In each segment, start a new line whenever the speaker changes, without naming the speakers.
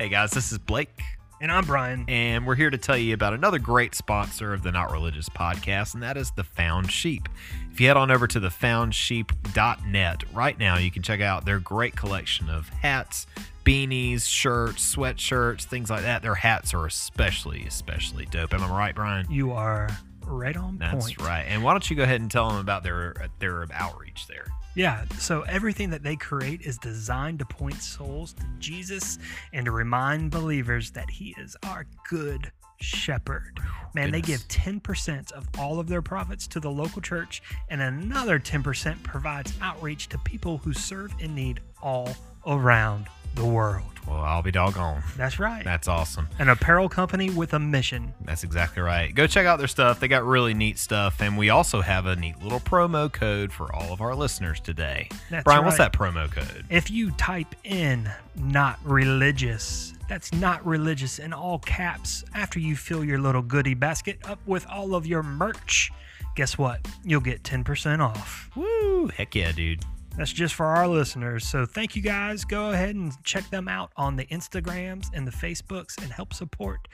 Hey guys, this is Blake,
And I'm Brian.
and we're here to tell you about another great sponsor of the Not Religious podcast, and that is the Found Sheep. If you head on over to thefoundsheep.net right now, you can check out their great collection of hats, beanies, shirts, sweatshirts, things like that. Their hats are especially, especially dope. Am I right, Brian?
You are right on
That's
point.
right. And why don't you go ahead and tell them about their their outreach there?
Yeah. So everything that they create is designed to point souls to Jesus and to remind believers that He is our good shepherd. Man, they give 10% of all of their profits to the local church, and another 10% provides outreach to people who serve in need all around the world.
Well, I'll be doggone.
That's right.
That's awesome.
An apparel company with a mission.
That's exactly right. Go check out their stuff. They got really neat stuff. And we also have a neat little promo code for all of our listeners today.
That's
Brian, what's that promo code?
If you type in not religious, that's not religious in all caps after you fill your little goodie basket up with all of your merch, guess what? You'll get 10% off.
Woo! Heck yeah, dude.
That's just for our listeners. So thank you guys. Go ahead and check them out on the Instagrams and the Facebooks and help support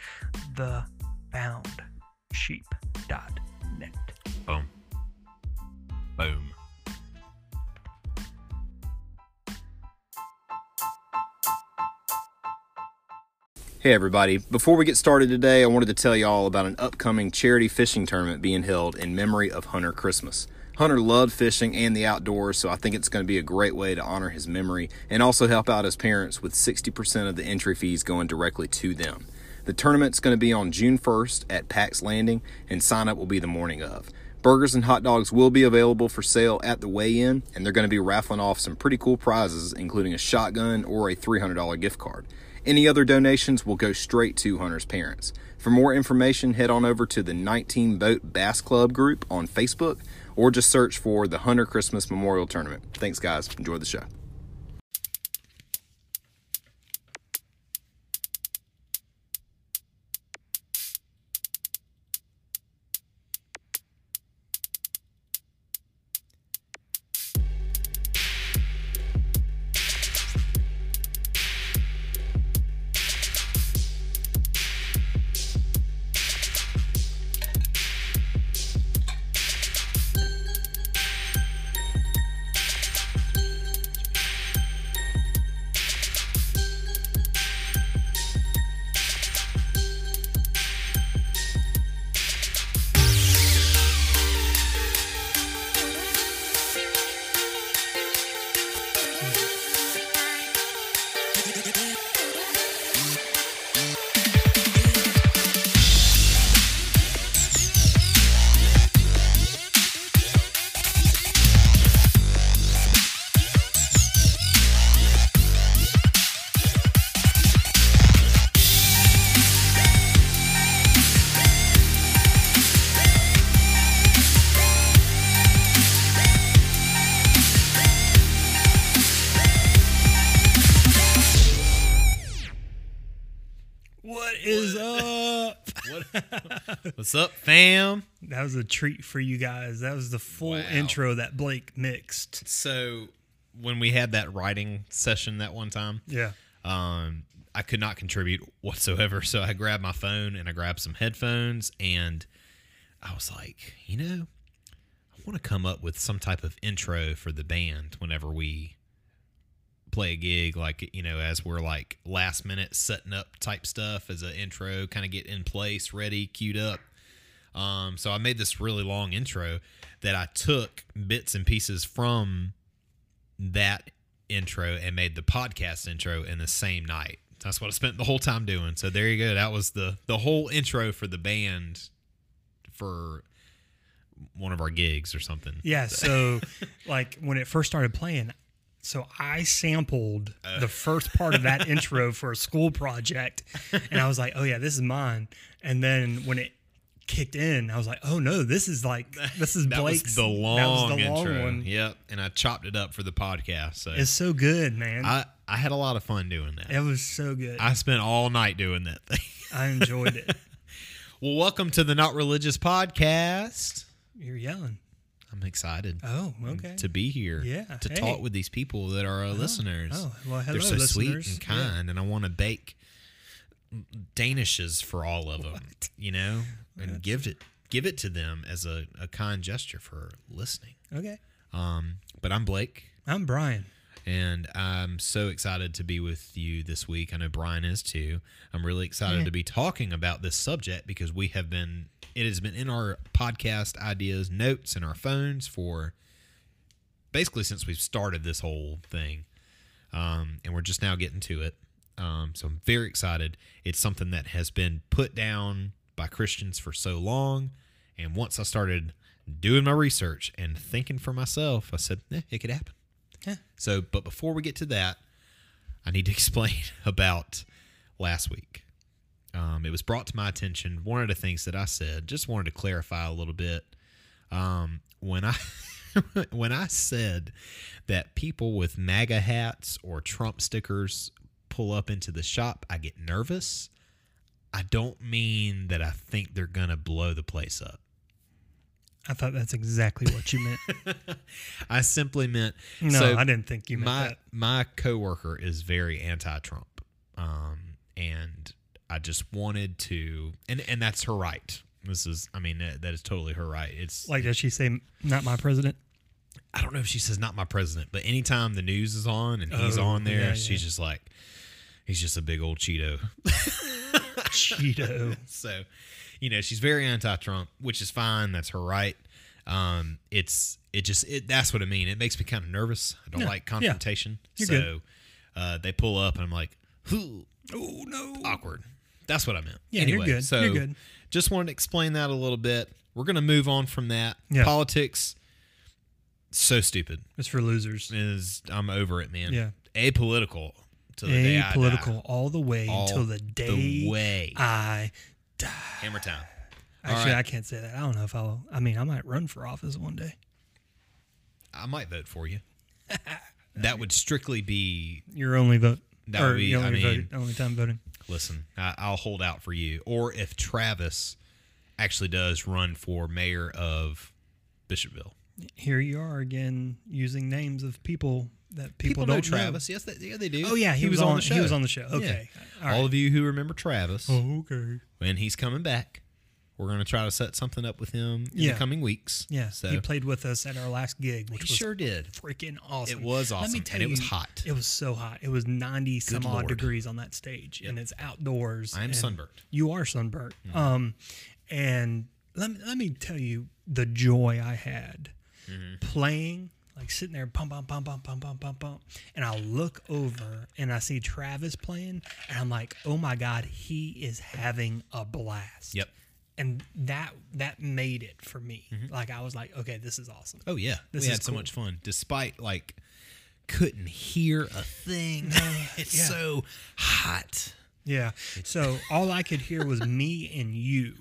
the foundsheep.net.
Boom. Boom.
Hey everybody, before we get started today, I wanted to tell you all about an upcoming charity fishing tournament being held in memory of Hunter Christmas. Hunter loved fishing and the outdoors, so I think it's going to be a great way to honor his memory and also help out his parents with 60% of the entry fees going directly to them. The tournament's going to be on June 1st at Pax Landing, and sign up will be the morning of. Burgers and hot dogs will be available for sale at the weigh in, and they're going to be raffling off some pretty cool prizes, including a shotgun or a $300 gift card. Any other donations will go straight to Hunter's parents. For more information, head on over to the 19 Boat Bass Club group on Facebook or just search for the Hunter Christmas Memorial Tournament. Thanks, guys. Enjoy the show.
What's up, fam?
That was a treat for you guys. That was the full
Wow.
intro that Blake mixed.
So, when we had that writing session that one time,
Yeah.
um, I could not contribute whatsoever. So I grabbed my phone and I grabbed some headphones and I was like, you know, I want to come up with some type of intro for the band whenever we play a gig, like, you know, as we're like last minute setting up type stuff as an intro, kind of get in place, ready, queued up. Um, so I made this really long intro that I took bits and pieces from that intro and made the podcast intro in the same night. That's what I spent the whole time doing. So there you go. That was the the whole intro for the band for one of our gigs or something.
Yeah. So, like, when it first started playing, so I sampled
Uh.
the first part of that intro for a school project. And I was like, oh, yeah, this is mine. And then when it kicked in, I was like, oh, no, this is like, this is
That
Blake's.
the
that was the long
intro.
one.
Yep, and I chopped it up for the podcast. So
It's so good, man.
I I had a lot of fun doing that.
it was so good.
I spent all night doing that thing.
I enjoyed it.
well, welcome to the Not Religious podcast.
You're yelling.
I'm excited
Oh, okay.
to be here.
Yeah,
to
hey.
talk with these people that are our oh, oh, listeners.
oh, well, hello,
They're so sweet
listeners.
and
Yeah.
kind, and I want to bake danishes for all of them, you know, and give it give it to them as a, a kind gesture for listening.
Okay.
Um, but I'm Blake,
I'm Brian.
and I'm so excited to be with you this week. I know Brian is too. I'm really excited
Yeah.
to be talking about this subject because we have been it has been in our podcast ideas notes in our phones for basically since we've started this whole thing. Um, and we're just now getting to it. Um, so I'm very excited. It's something that has been put down by Christians for so long. And once I started doing my research and thinking for myself, I said, eh, it could happen.
Yeah.
So, but before we get to that, I need to explain about last week. Um, it was brought to my attention. One of the things that I said, just wanted to clarify a little bit. Um, when I when I said that people with MAGA hats or Trump stickers pull up into the shop, I get nervous. I don't mean that I think they're gonna blow the place up.
I thought that's exactly what you meant.
I simply meant
No,
so
I didn't think you meant
my
that.
my coworker is very anti-Trump, um, and I just wanted to, and and that's her right. This is, I mean, that, that is totally her right. It's
Like, does she say, not my president?
I don't know if she says not my president, but anytime the news is on and he's
Oh,
on there,
yeah,
she's
yeah.
just like, he's just a big old Cheeto.
Cheeto.
so, you know, she's very anti-Trump, which is fine. That's her right. Um, it's it just it that's what I mean. It makes me kind of nervous. I don't
Yeah,
like confrontation.
You're
so. Uh, they pull up and I'm like, Ooh,
Oh, no.
awkward. That's what I meant.
Yeah, you're good.
So
You're good.
just wanted to explain that a little bit. We're gonna move on from that.
Yeah.
Politics, so stupid.
It's for losers.
Is I'm over it, man.
Yeah.
Apolitical to the day I die.
All the way
All
until the day
the way.
I die.
Hammer time.
Actually,
right.
I can't say that. I don't know if I'll. I mean, I might run for office one day.
I might vote for you. that would strictly be
Your only vote.
That
or
would be-
your
I
only,
mean-
only time voting.
listen. I, I'll hold out for you. Or if Travis actually does run for mayor of Bishopville,
Here you are again using names of people that people,
know
don't
Travis. Yes, they, yeah, they do.
Oh yeah, he, was, on,
the show.
He was on the show.
Yeah.
Okay.
All,
All right.
of you who remember Travis,
Oh, okay.
when he's coming back, we're going to try to set something up with him in
Yeah.
the coming weeks.
Yeah.
So
he played with us at our last gig,
he
which was
sure did.
freaking awesome.
It was awesome.
Let me tell
and it was hot.
It was so hot. It was 90 some odd degrees on that stage, and it's outdoors.
I am
and
sunburnt.
You are sunburnt. Um, and let me, let me tell you the joy I had playing, like sitting there, pump, pump, pump, pump, pump, pump, pump, pump. And I look over and I see Travis playing, and I'm like, oh my God, he is having a blast.
Yep.
And that that made it for me. Mm-hmm. Like I was like, okay, this is awesome.
Oh yeah,
This
we had so much fun, despite like couldn't hear a thing. it's
yeah.
so hot.
Yeah. So all I could hear was me and you.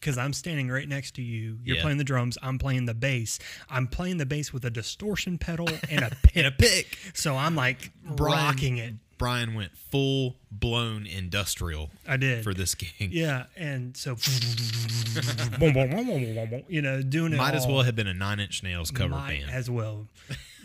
Because I'm standing right next to you. You're
Yeah.
playing the drums. I'm playing the bass. I'm playing the bass with a distortion pedal and a pick.
And a pick.
So I'm like
Brian-
rocking it.
Brian went full blown industrial
I did.
for this gig.
yeah. And so, you know, doing it.
Might as well have been a Nine Inch Nails cover band.
as well.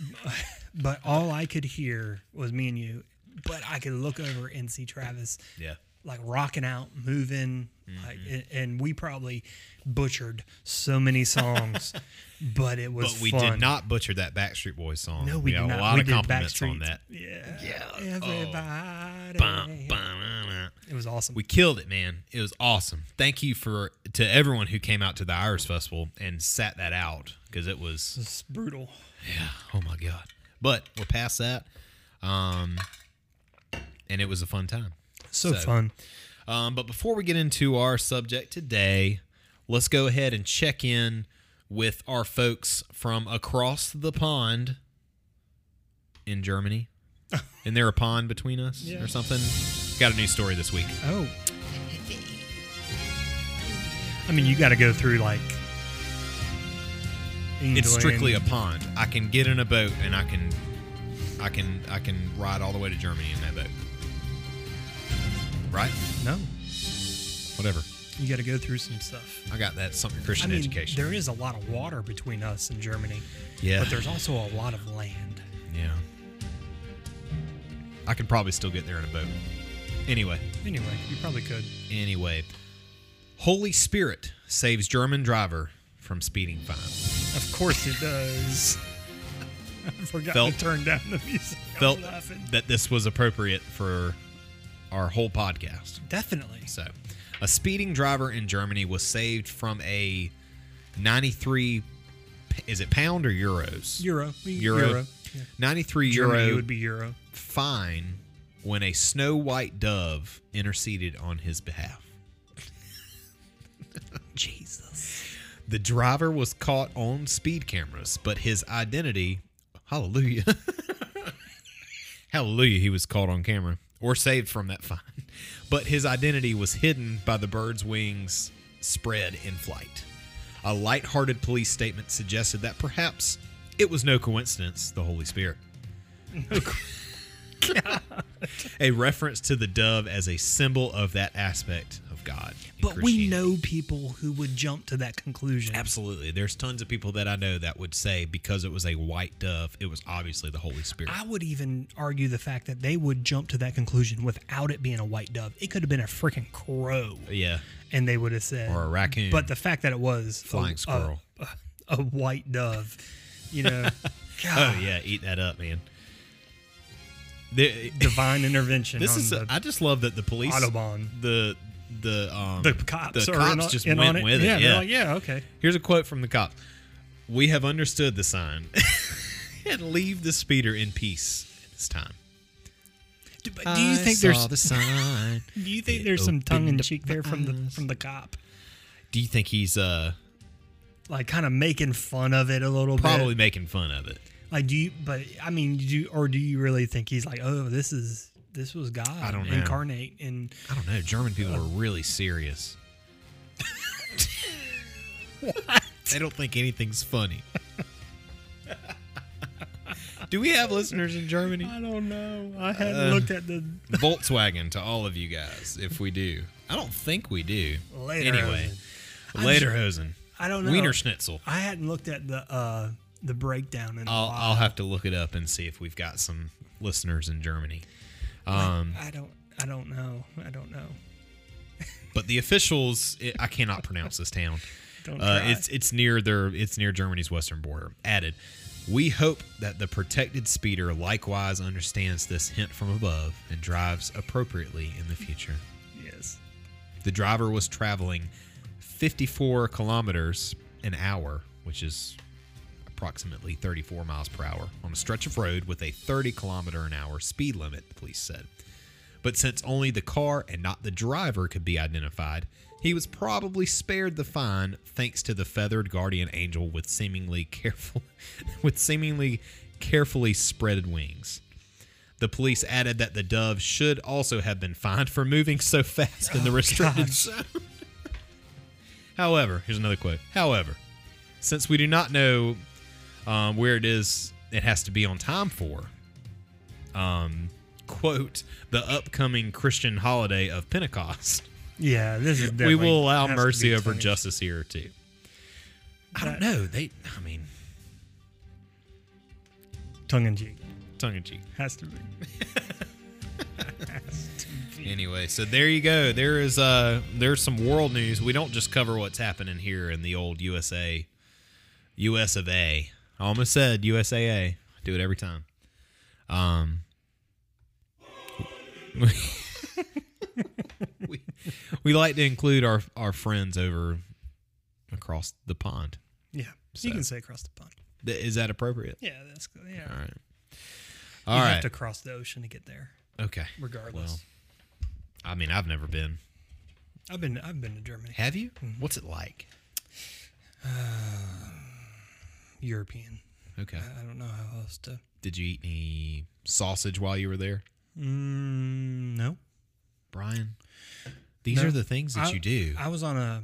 but all I could hear was me and you. But I could look over and see Travis
yeah.
like rocking out, moving, like,
Mm-hmm.
and, and we probably butchered so many songs, but it was
But we
fun.
did not butcher that Backstreet Boys song.
No, we,
got
did
a
not.
lot
we
of compliments on that.
Yeah,
Yeah.
Everybody.
Bum, bum, bum.
It was awesome.
We killed it, man. It was awesome. Thank you for to everyone who came out to the Iris Festival and sat that out because it was
It's brutal.
Yeah. Oh my god. But we're past that. Um and it was a fun time.
So,
So-
fun.
Um but before we get into our subject today, let's go ahead and check in with our folks from across the pond in Germany. Isn't there a pond between us
Yeah.
or something? Got a new story this week.
Oh. I mean, you got to go through like.
It's strictly a pond. I can get in a boat and I can I can I can ride all the way to Germany in that boat. Right?
no.
Whatever.
You got to go through some stuff.
I got that something
I
Christian
mean,
education.
there is a lot of water between us and Germany,
yeah.
but there's also a lot of land.
yeah. I could probably still get there in a boat. Anyway,
Anyway, you probably could.
anyway, Holy Spirit saves German driver from speeding fine.
Of course it does. I forgot
Felt-
to turn down the music.
Felt
laughing.
that this was appropriate for our whole podcast.
Definitely.
So, a speeding driver in Germany was saved from a 93 is it pound or euros?
Euro.
Euro.
Euro. Yeah.
93
Germany
euro
would be Euro.
fine when a snow white dove interceded on his behalf.
Jesus.
The driver was caught on speed cameras, but his identity, hallelujah. hallelujah, he was caught on camera or saved from that fine. But his identity was hidden by the bird's wings spread in flight. A light-hearted police statement suggested that perhaps it was no coincidence the Holy Spirit. a reference to the dove as a symbol of that aspect God.
But we know people who would jump to that conclusion.
Absolutely. There's tons of people that I know that would say because it was a white dove, it was obviously the Holy Spirit.
I would even argue the fact that they would jump to that conclusion without it being a white dove. It could have been a freaking crow,
yeah.
and they would have said,
Or a raccoon.
But the fact that it was
Flying
a-
squirrel.
a, a white dove, you know,
Oh yeah, eat that up, man. The-
divine intervention.
this is I just love that the police
Autobahn.
the the um
the cops
the cops
in
just
in
went
on it.
with
yeah,
it. Yeah.
like, yeah, okay.
Here's a quote from the cop. We have understood the sign and leave the speeder in peace at this time.
Do, do you think there's
the sign?
do you think there's some tongue in
opened
cheek there from the from the cop,
Do you think he's uh
like kind of making fun of it a little
probably
bit?
Probably making fun of it?
Like, do you? But I mean, do you, or do you really think he's like, oh, this is this was God
I don't know.
incarnate and
I don't know. German people are really serious. They don't think anything's funny. Do we have listeners in Germany?
I don't know. I hadn't
Uh,
looked at the
Volkswagen to all of you guys, if we do. I don't think we do.
later.
Anyway,
I'm
Lederhosen.
I don't know.
Wiener Schnitzel.
I hadn't looked at the uh the breakdown in a
I'll,
while.
I'll have to look it up and see if we've got some listeners in Germany. Um,
I don't. I don't know. I don't know.
but the officials, it, I cannot pronounce this town.
Don't
Uh,
try.
it's it's near their it's near Germany's western border. Added, we hope that the protected speeder likewise understands this hint from above and drives appropriately in the future.
yes.
The driver was traveling 54 kilometers an hour, which is approximately 34 miles per hour, on a stretch of road with a 30 kilometer an hour speed limit, the police said. But since only the car and not the driver could be identified, he was probably spared the fine thanks to the feathered guardian angel with seemingly careful with seemingly carefully spreaded wings. The police added that the dove should also have been fined for moving so fast in the oh, restricted
gosh.
zone. However, here's another quote. However, since we do not know um, where it is, it has to be on time for. Um, quote the upcoming Christian holiday of Pentecost.
Yeah. This is.
we will allow mercy over
tongue-
justice here too. I don't know. They, I mean,
Tongue in cheek
tongue in cheek.
has to be. Has to be.
Anyway, so there you go. There is uh there's some world news. We don't just cover what's happening here in the old USA US of A. I almost said USAA. I do it every time. Um we, we like to include our our friends over across the pond.
Yeah.
So-
You can say across the pond.
Th- Is that appropriate?
Yeah. That's good. Yeah.
All right.
you
All
have to cross the ocean to get there,
okay.
regardless.
Well, I mean, I've never been.
I've been. I've been to Germany.
Have you? What's it like?
European.
Okay.
I, I don't know how else to.
Did you eat any sausage while you were there,
Mm, no.
Brian? These
No.
are the things that
I-
you do.
I was on a,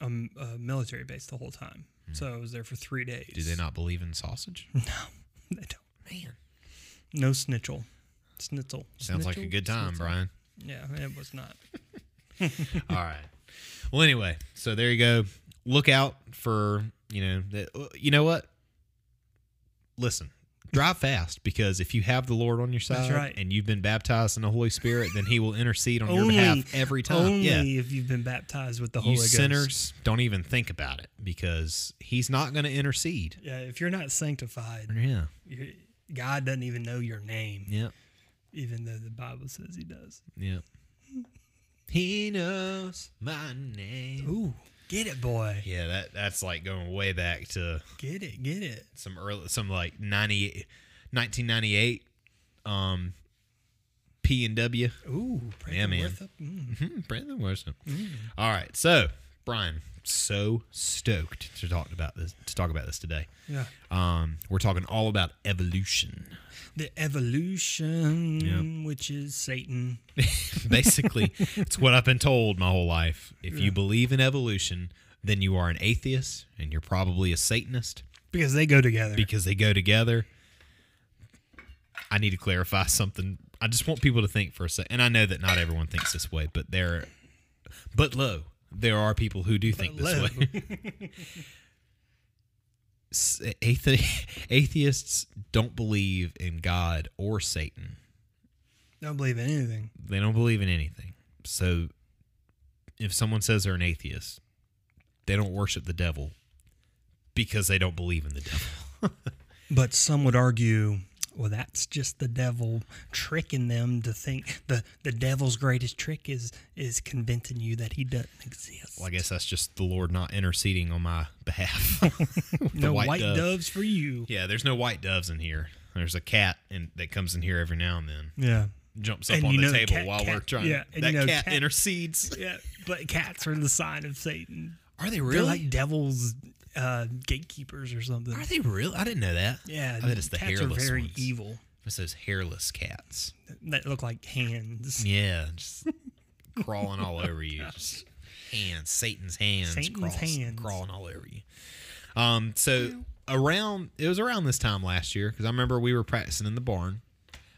a military base the whole time, so I was there for three days.
do they not believe in sausage?
No, they don't.
Man,
No snitchel. Snitzel.
sounds like a good time,
Snitzel.
Brian.
Yeah, it was not.
All right. Well, anyway, so there you go. Look out for you know. You know what? Listen, drive fast because if you have the Lord on your side
right.
and you've been baptized in the Holy Spirit, then He will intercede on
only
your behalf every time.
Only
yeah.
if you've been baptized with the
You
Holy Ghost.
sinners don't even think about it because He's not going to intercede.
Yeah, if you're not sanctified,
Yeah.
God doesn't even know your name,
Yeah.
even though the Bible says He does.
Yeah. He knows my name.
Ooh, get it, boy.
Yeah, that that's like going way back to
Get it, get it.
some early some like 90 1998 um P and W.
Ooh,
Yeah, man.
worth mm.
Hmm, Brandon Wilson. All right, so Brian, so stoked to talk about this to talk about this today.
Yeah.
Um, we're talking all about evolution.
The evolution,
Yep.
which is Satan.
Basically, it's what I've been told my whole life. If you believe in evolution, then you are an atheist and you're probably a Satanist
Because they go together.
because they go together. I need to clarify something. I just want people to think for a second. And I know that not everyone thinks this way, but there, but lo, there are people who do think this
lo.
way. Atheists don't believe in God or Satan.
Don't believe in anything.
They don't believe in anything. So if someone says they're an atheist, they don't worship the devil because they don't believe in the devil.
But some would argue, well, that's just the devil tricking them to think the the devil's greatest trick is is convincing you that he doesn't exist.
Well, I guess that's just the Lord not interceding on my behalf.
No white,
dove.
doves for you.
Yeah, there's no white doves in here. There's a cat in, that comes in here every now and then,
Yeah.
jumps up
And
on the table
cat-
while
cat-
we're trying.
yeah,
that
you know
cat,
cat-
intercedes.
Yeah, but cats are the sign of Satan.
Are they
They're
really?
like devils, uh, gatekeepers or something.
are they real? I didn't know that.
Yeah,
I bet it's the
cats
hairless
are very
ones.
evil.
It's those hairless cats.
That look like hands.
Yeah, just crawling all over you. Just hands, Satan's hands,
Satan's
cross-
hands.
crawling all over you. Um, so around it was around this time last year because I remember we were practicing in the barn.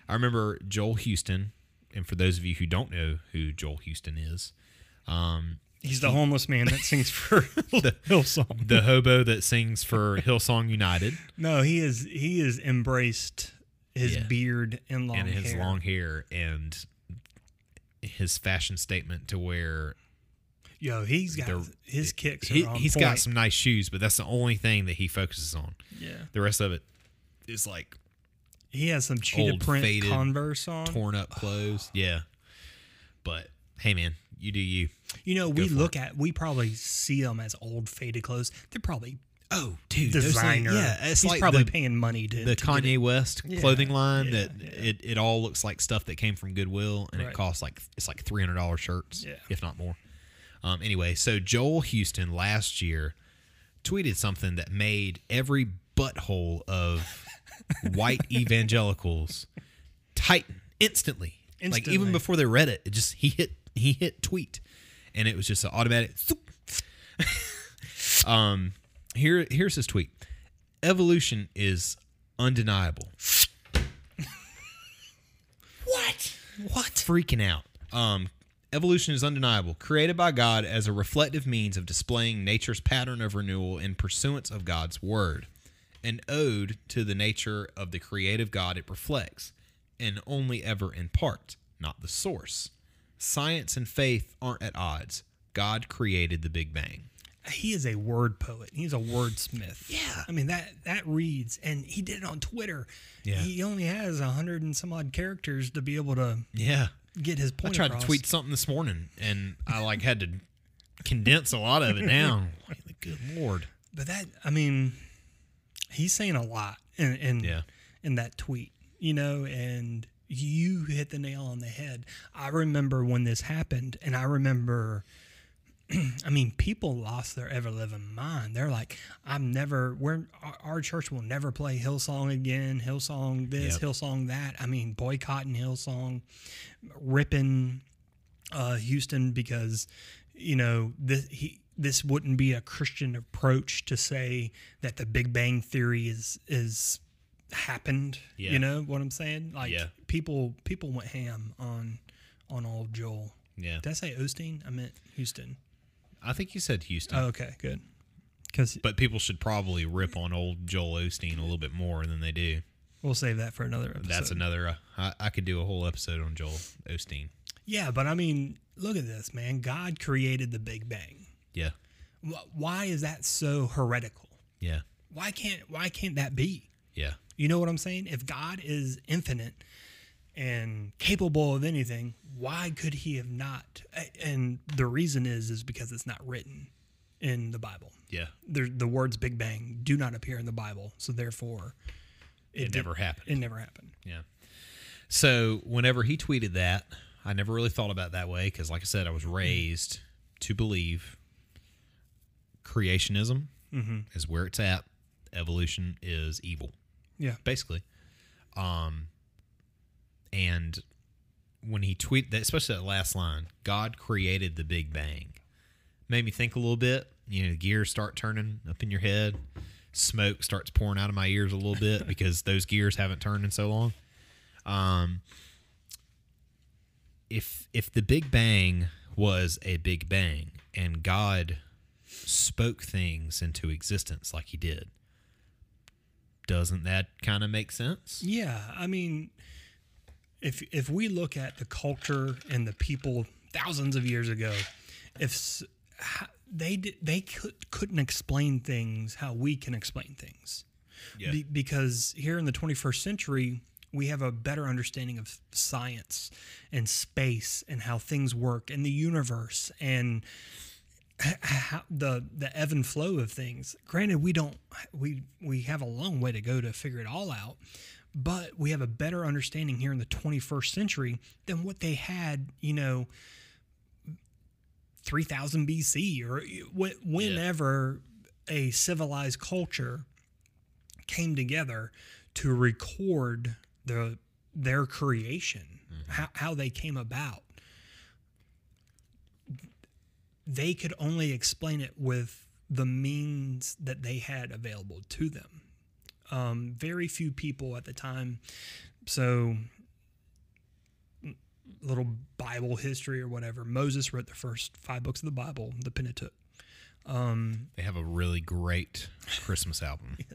I remember Joel Houston, and for those of you who don't know who Joel Houston is, um,
He's the homeless man that sings for the, Hillsong.
the hobo that sings for Hillsong United
No, he is he has embraced his
Yeah.
beard and long
and his
hair.
long hair and his fashion statement to where
Yo, he's got
the-
his kicks. Are
he,
point.
got some nice shoes, but that's the only thing that he focuses on.
Yeah,
The rest of it is like
he has some cheetah print
faded,
Converse on.
torn up clothes. Yeah. But hey, man, you do you.
You know, we
for
look at we probably see them as old faded clothes. They're probably
Oh, dude. those things-
designer.
yeah. It's
he's
like
probably
the,
paying money to
the
to
Kanye
it.
West
Yeah,
clothing line
yeah,
that
yeah.
It, it all looks like stuff that came from Goodwill and
Right.
it costs like it's like three hundred dollars shirts,
Yeah.
if not more. Um, anyway, so Joel Houston last year tweeted something that made every butthole of white evangelicals tighten instantly. Like even before they read it, it just he hit he hit tweet, and it was just an automatic. um, here here's his tweet. Evolution is undeniable. what? What? Freaking out. Um, evolution is undeniable, created by God as a reflective means of displaying nature's pattern of renewal in pursuance of God's word, an ode to the nature of the creative God it reflects, and only ever in part, not the source. Science and faith aren't at odds. God created the Big Bang.
He is a word poet. He's a wordsmith.
Yeah.
I mean that that reads, and he did it on Twitter.
Yeah.
He only has a hundred and some odd characters to be able to
Yeah.
get his point.
I tried
across.
to tweet something this morning and I like had to condense a lot of it down. Good lord.
but that I mean, he's saying a lot in in,
Yeah.
in that tweet, you know, and you hit the nail on the head. I remember when this happened, and I remember. I mean, people lost their ever living mind. They're like, "I'm never. We're our, our church will never play Hillsong again. Hillsong this,
Yep.
Hillsong that. I mean, boycotting Hillsong, ripping uh, Houston because you know this he this wouldn't be a Christian approach to say that the Big Bang Theory is is happened.
Yeah.
You know what I'm saying? Like
Yeah.
people people went ham on on old Joel.
Yeah.
Did I say Osteen? I meant Houston.
I think you said Houston.
Oh, okay, good. Because
But people should probably rip on old Joel Osteen a little bit more than they do.
We'll save that for another episode.
That's another. Uh, I, I could do a whole episode on Joel Osteen.
Yeah, but I mean, look at this, man. God created the Big Bang.
Yeah,
Why is that so heretical?
yeah,
Why can't why can't that be?
Yeah,
You know what I'm saying? If God is infinite and capable of anything, why could he have not? And the reason is is because it's not written in the Bible.
yeah.
The the words Big Bang do not appear in the Bible, so therefore
It,
did-
never happened.
It never happened.
Yeah. So whenever he tweeted that, I never really thought about it that way because, like I said, I was mm-hmm. raised to believe creationism mm-hmm. is where it's at. Evolution is evil,
Yeah.
basically. Um, and when he tweeted that, especially that last line, God created the Big Bang, made me think a little bit. You know, gears start turning up in your head. Smoke starts pouring out of my ears a little bit because those gears haven't turned in so long. Um, if if the Big Bang was a Big Bang and God spoke things into existence like He did, doesn't that kind of make sense?
Yeah, I mean, if if we look at the culture and the people thousands of years ago, if they they could, couldn't explain things how we can explain things,
Yeah.
Be, because here in the 21st century we have a better understanding of science and space and how things work and the universe and how the the ebb and flow of things. Granted, we don't we we have a long way to go to figure it all out, but we have a better understanding here in the 21st century than what they had, you know, 3000 BC or wh- whenever a civilized culture came together to record the their creation, mm-hmm. how, how they came about they could only explain it with the means that they had available to them. Um, very few people at the time. So, little Bible history or whatever. Moses wrote the first five books of the Bible, the Pentateuch. Um,
They have a really great Christmas album.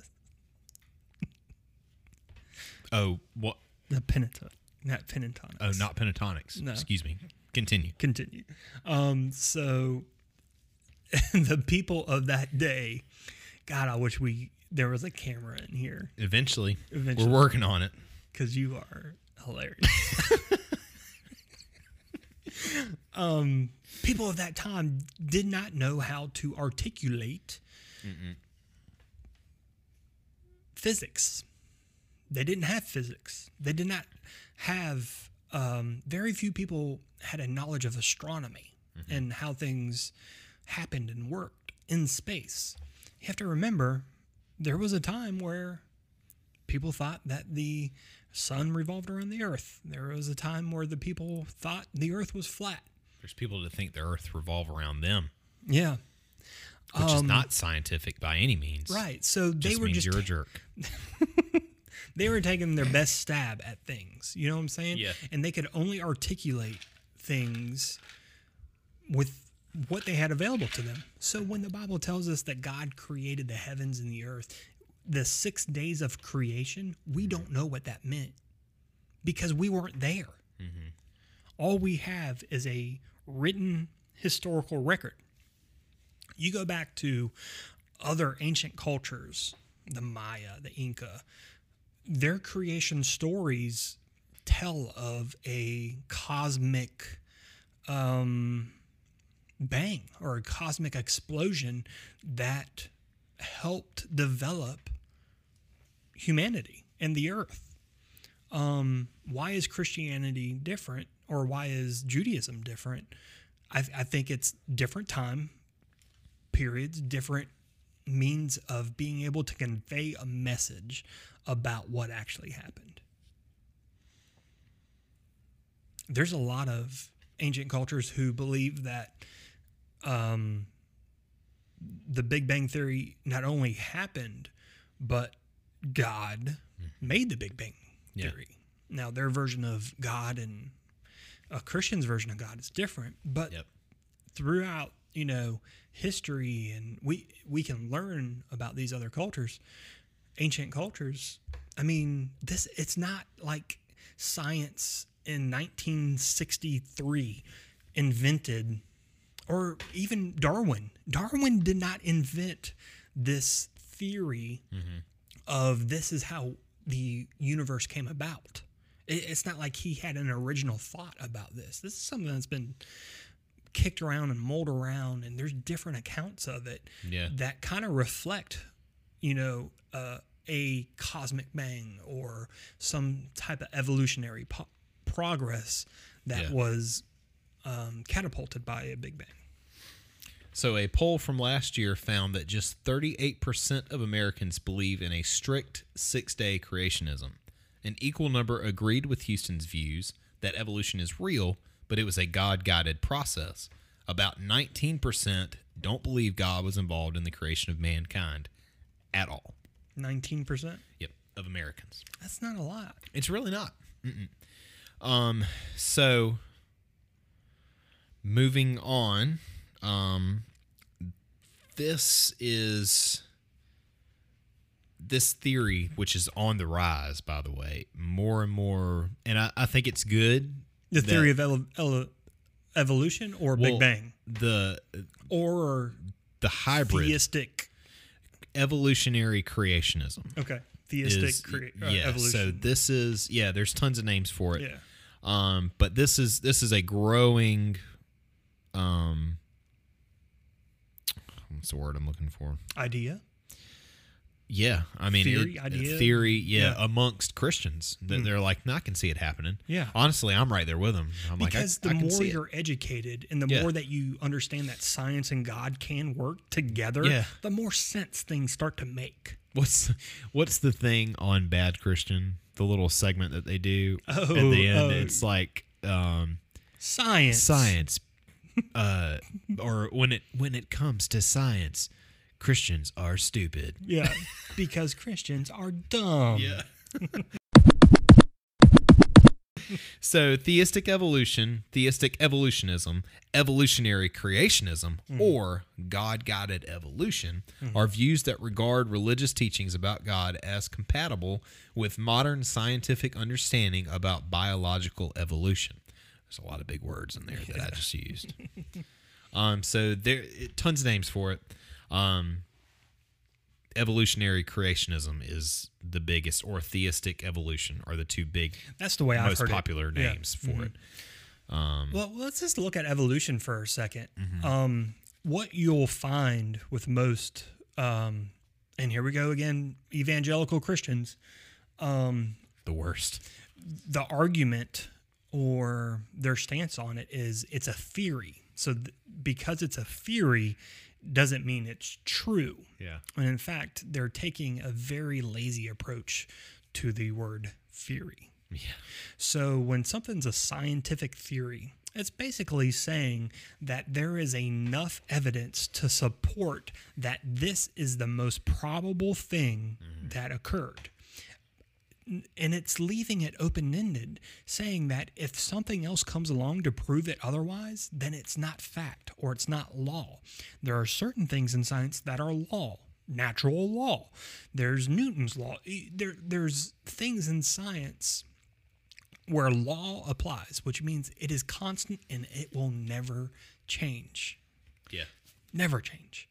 Oh, what?
the Pentateuch, not Pentatonix.
Oh, not Pentatonix.
No.
Excuse me. Continue.
continue. Um, so the people of that day, God, I wish we there was a camera in here
Eventually,
Eventually.
we're working on it.
because you are hilarious. um, people of that time did not know how to articulate physics. They didn't have physics. They did not have. Um, very few people had a knowledge of astronomy and how things happened and worked in space. You have to remember, there was a time where people thought that the sun revolved around the earth. There was a time where the people thought the earth was flat.
There's people that think the Earth revolve around them,
Yeah.
which is not scientific by any means.
Um, Right. So they
Just
were
means
just
you're a jerk.
they were taking their best stab at things. You know what I'm saying?
Yeah.
And they could only articulate things with what they had available to them. So when the Bible tells us that God created the heavens and the earth, the six days of creation, we don't know what that meant because we weren't there. Mm-hmm. All we have is a written historical record. You go back to other ancient cultures, the Maya, the Inca, their creation stories tell of a cosmic um, bang or a cosmic explosion that helped develop humanity and the earth. Um, why is Christianity different or why is Judaism different? I, I think it's different time periods, different means of being able to convey a message about what actually happened. There's a lot of ancient cultures who believe that um, the Big Bang Theory not only happened, but God made the Big Bang
Yeah.
Theory. Now, their version of God and a Christian's version of God is different, but
Yep.
throughout you know history and we we can learn about these other cultures ancient cultures I mean, this it's not like science in 1963 invented or even Darwin. Darwin did not invent this theory mm-hmm. of this is how the universe came about. It, it's not like he had an original thought about this. This is something that's been kicked around and mulled around, and there's different accounts of it
Yeah.
that kind of reflect, you know, uh, a cosmic bang or some type of evolutionary po- progress that
Yeah.
was um, catapulted by a big bang.
So, a poll from last year found that just 38% of Americans believe in a strict six day creationism. An equal number agreed with Houston's views that evolution is real, but it was a God guided process. About 19% don't believe God was involved in the creation of mankind at all.
Nineteen percent.
Yep, of Americans.
That's not a lot.
It's really not. Mm-mm. Um, so moving on, um, this is this theory, which is on the rise, by the way, more and more, and I, I think it's good.
The theory of ele- ele- evolution or
well,
Big Bang
the
or
the hybrid
theistic.
evolutionary creationism
Okay, theistic
is
crea- uh,
yeah. So this is yeah. There's tons of names for it.
yeah,
Um, but this is this is a growing um what's the word I'm looking for?
idea.
Yeah, I mean
Theory,
it- theory, yeah,
Yeah.
Amongst Christians that they're like, no, I can see it happening.
Yeah.
honestly, I'm right there with them. I'm
because
like, I,
the
I can
more
see
you're educated and the
Yeah.
more that you understand that science and God can work together,
Yeah.
the more sense things start to make.
What's what's the thing on Bad Christian? The little segment that they do at
Oh,
the end.
oh.
It's like um,
Science.
science, uh, or when it when it comes to science, Christians are stupid.
Yeah. because Christians are dumb.
Yeah. so theistic evolution, theistic evolutionism, evolutionary creationism, or God guided evolution are views that regard religious teachings about God as compatible with modern scientific understanding about biological evolution. There's a lot of big words in there that I just used. um, so there, tons of names for it. Um, evolutionary creationism is the biggest, or theistic evolution are the two big,
That's the way I've
most
heard
popular
it. Yeah.
names for it. Um,
Well, let's just look at evolution for a 2nd
Mm-hmm.
Um, what you'll find with most, um, and here we go again, evangelical Christians,
the worst.
the argument or their stance on it is it's a theory. So th- because it's a theory doesn't mean it's true.
Yeah.
And in fact, they're taking a very lazy approach to the word theory.
Yeah.
So when something's a scientific theory, it's basically saying that there is enough evidence to support that this is the most probable thing mm-hmm. that occurred. And it's leaving it open ended, saying that if something else comes along to prove it otherwise, then it's not fact or it's not law. There are certain things in science that are law, natural law. There's Newton's law. There, there's things in science where law applies, which means it is constant and it will never change.
Yeah.
Never change.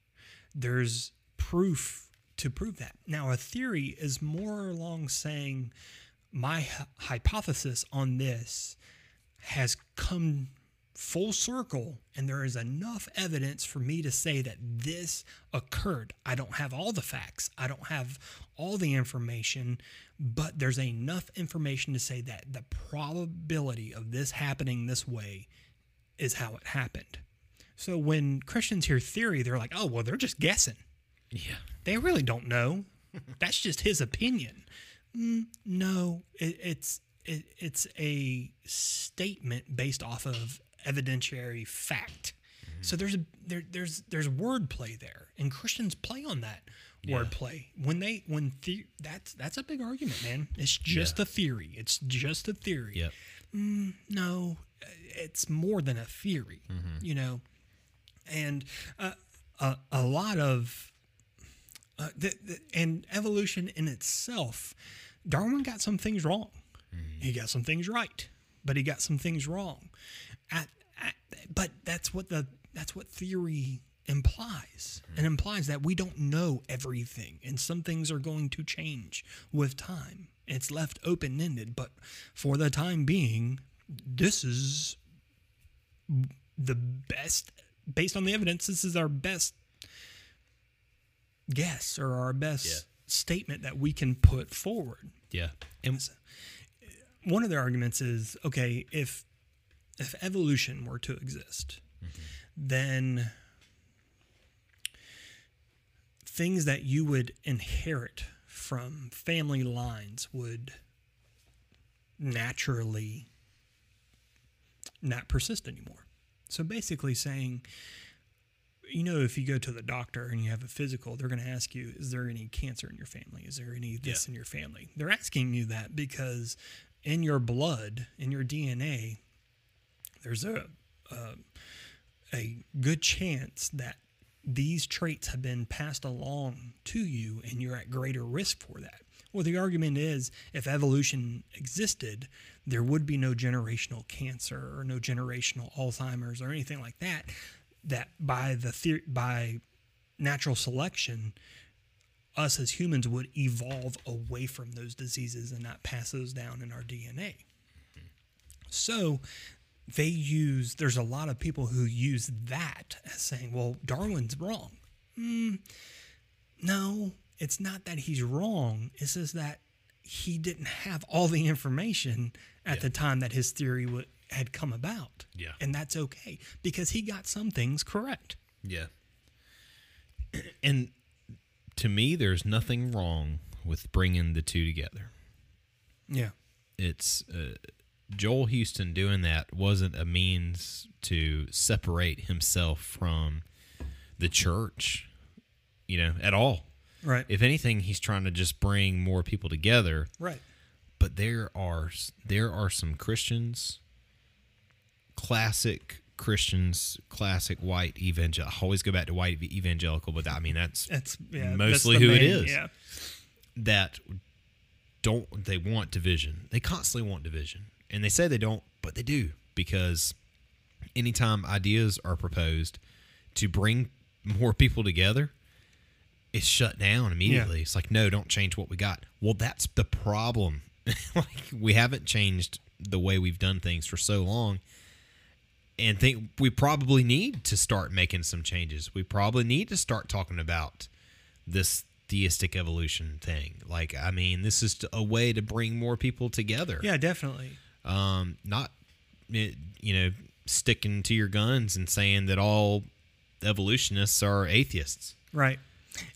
There's proof to prove that. Now, a theory is more along saying my hy- hypothesis on this has come full circle and there is enough evidence for me to say that this occurred. I don't have all the facts, I don't have all the information, but there's enough information to say that the probability of this happening this way is how it happened. So when Christians hear theory, they're like, oh, well, they're just guessing.
Yeah.
They really don't know. That's just his opinion. Mm, no, it, it's it, it's a statement based off of evidentiary fact. So there's a there, there's there's wordplay there, and Christians play on that wordplay when they when the, that's that's a big argument, man. It's just a theory. It's just a theory
Yep.
no, it's more than a theory, you know. And uh, a, a lot of uh, the, the, and evolution in itself Darwin got some things wrong. He got some things right, but he got some things wrong. At, at, but that's what the that's what theory implies. It implies that we don't know everything, and some things are going to change with time. It's left open ended, but for the time being, this is the best based on the evidence. This is our best guess or our best
Yeah.
statement that we can put forward
Yeah. And
one of their arguments is okay if if evolution were to exist mm-hmm. then things that you would inherit from family lines would naturally not persist anymore so basically saying you know, if you go to the doctor and you have a physical, they're going to ask you, is there any cancer in your family? Is there any this
Yeah.
in your family? They're asking you that because in your blood, in your DNA, there's a, a, a good chance that these traits have been passed along to you and you're at greater risk for that. Well, the argument is if evolution existed, there would be no generational cancer or no generational Alzheimer's or anything like that. That by the theory, by natural selection, us as humans would evolve away from those diseases and not pass those down in our DNA. So they use, there's a lot of people who use that as saying, well, Darwin's wrong. Mm, no, it's not that he's wrong. It's just that he didn't have all the information at the time that his theory w- had come about.
Yeah.
And that's okay because he got some things correct.
Yeah. And to me, there's nothing wrong with bringing the two together.
Yeah.
It's uh, Joel Houston doing that wasn't a means to separate himself from the church, you know, at all.
Right.
If anything, he's trying to just bring more people together.
right.
But there are there are some Christians, classic Christians, classic white evangelical. I always go back to white evangelical, but I mean that's
That's yeah,
Mostly
the
who it
main-
is.
Yeah.
that don't they want division. They constantly want division. And they say they don't, but they do because anytime ideas are proposed to bring more people together, it's shut down immediately. It's like, no, don't change what we got. Well, that's the problem. like we haven't changed the way we've done things for so long. And think we probably need to start making some changes. We probably need to start talking about this theistic evolution thing. Like, I mean, this is a way to bring more people together.
Yeah, definitely.
Um, not, eh, you know, sticking to your guns and saying that all evolutionists are atheists.
Right.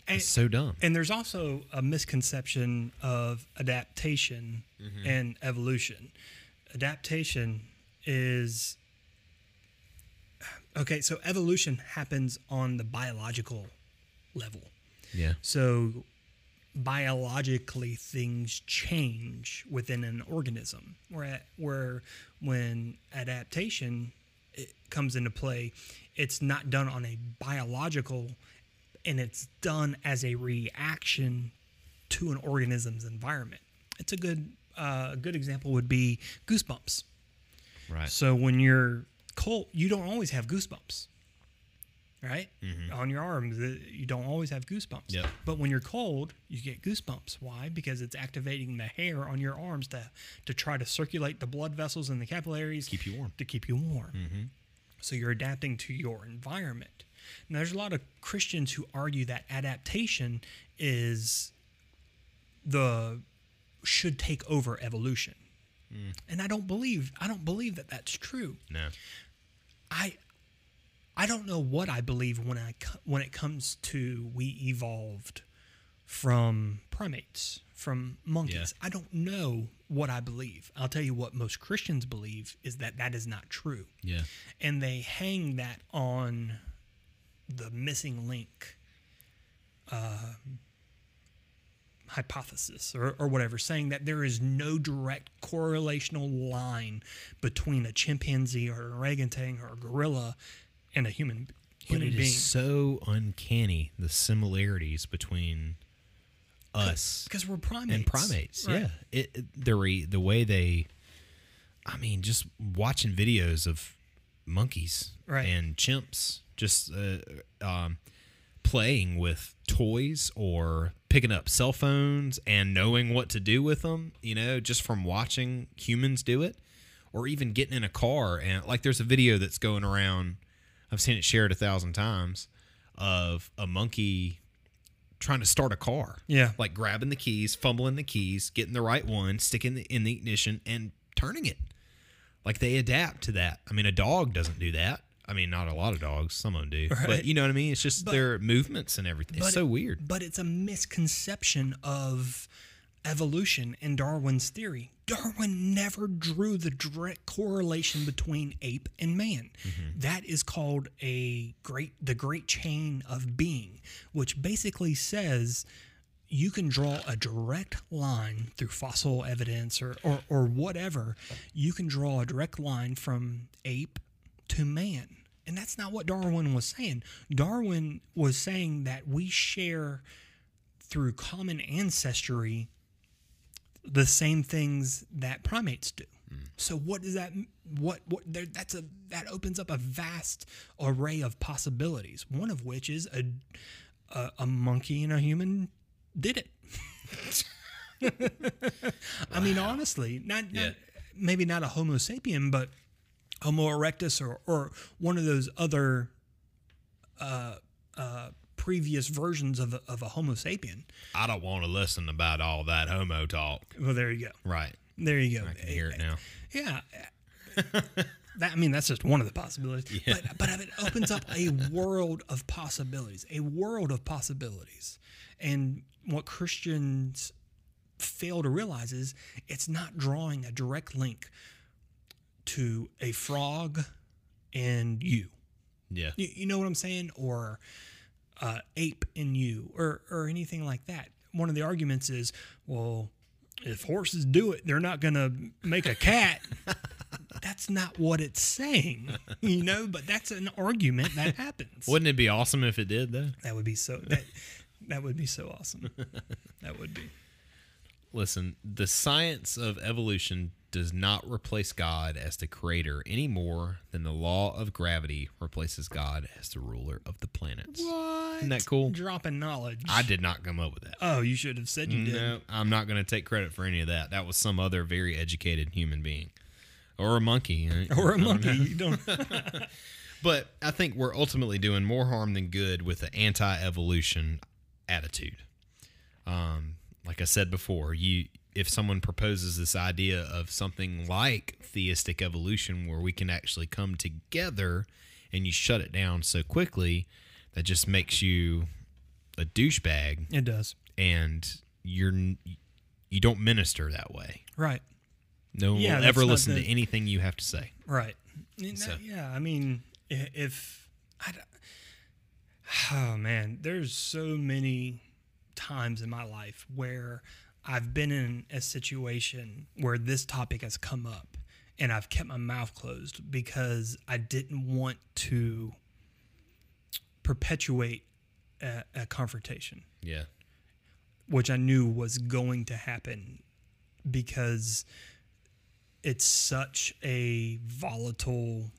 And,
It's so dumb.
and there's also a misconception of adaptation
Mm-hmm.
and evolution. Adaptation is okay, so evolution happens on the biological level.
Yeah.
So biologically things change within an organism where where when adaptation it comes into play it's not done on a biological and it's done as a reaction to an organism's environment it's a good uh, a good example would be goosebumps
Right.
so when you're cold, you don't always have goosebumps, right? Mm-hmm. On your arms, you don't always have goosebumps.
Yep.
But when you're cold, you get goosebumps. Why? Because it's activating the hair on your arms to to try to circulate the blood vessels and the capillaries,
Keep you warm.
to keep you warm. Mm-hmm. So you're adapting to your environment. Now, there's a lot of Christians who argue that adaptation is the should take over evolution. And I don't believe I don't believe that that's true.
No.
I I don't know what I believe when I when it comes to we evolved from primates, from monkeys. I don't know what I believe. I'll tell you what most Christians believe is that that is not true.
Yeah.
And they hang that on the missing link uh, hypothesis or, or whatever, saying that there is no direct correlational line between a chimpanzee or an orangutan or a gorilla and a human
But
human
it
being.
is so uncanny the similarities between us
because we're primates.
and primates.
Right.
Yeah, it, it- the re, the way they, I mean, just watching videos of monkeys
Right.
and chimps just uh, um, playing with toys or picking up cell phones and knowing what to do with them. You know, just from watching humans do it, or even getting in a car and like there's a video that's going around. I've seen it shared a thousand times of a monkey trying to start a car
Yeah.
like grabbing the keys, fumbling the keys, getting the right one, sticking the, in the ignition, and turning it. Like they adapt to that. I mean, a dog doesn't do that. I mean, not a lot of dogs. Some of them do,
Right.
but you know what I mean. It's just
But-
their movements and everything. It's so
it-
weird.
But it's a misconception of evolution and Darwin's theory. Darwin never drew the direct correlation between ape and man.
Mm-hmm.
That is called a great the great chain of being, which basically says you can draw a direct line through fossil evidence or, or, or whatever. You can draw a direct line from ape to man. And that's not what Darwin was saying. Darwin was saying that we share through common ancestry the same things that primates do. Mm. So what does that what what there, that's a that opens up a vast array of possibilities. One of which is a a, a monkey and a human did it. I mean, honestly, not, not
Yeah.
maybe not a Homo sapien, but Homo erectus or or one of those other uh, uh, previous versions of a, of a Homo sapien.
I don't want to listen about all that homo talk.
Well, there you go.
Right.
There you go.
I can hear it now.
Yeah. that I mean that's just one of the possibilities. Yeah. But but it opens up a world of possibilities. A world of possibilities. And what Christians fail to realize is it's not drawing a direct link to a frog and you.
Yeah.
You, you know what I'm saying? Or uh, ape in you, or or anything like that. One of the arguments is, well, if horses do it, they're not going to make a cat. that's not what it's saying, you know. But that's an argument that happens.
Wouldn't it be awesome if it did though?
That would be so. That that would be so awesome. That would be.
Listen, the science of evolution does not replace God as the creator any more than the law of gravity replaces God as the ruler of the planets.
What?
Isn't that cool?
Dropping knowledge.
I did not come up with that.
oh, you should have said you did.
No, I'm not going to take credit for any of that. That was some other very educated human being. Or a monkey.
Or a monkey. You don't.
But I think we're ultimately doing more harm than good with the anti-evolution attitude. Um, like I said before, you if someone proposes this idea of something like theistic evolution where we can actually come together and you shut it down so quickly, that just makes you a douchebag
It does.
and you're you don't minister that way.
Right.
No one
Yeah,
will ever listen
the-
to anything you have to say.
Right.
So-
yeah, I mean, if I, oh man, there's so many times in my life where I've been in a situation where this topic has come up, and I've kept my mouth closed because I didn't want to perpetuate a, a confrontation
Yeah.
which I knew was going to happen because it's such a volatile.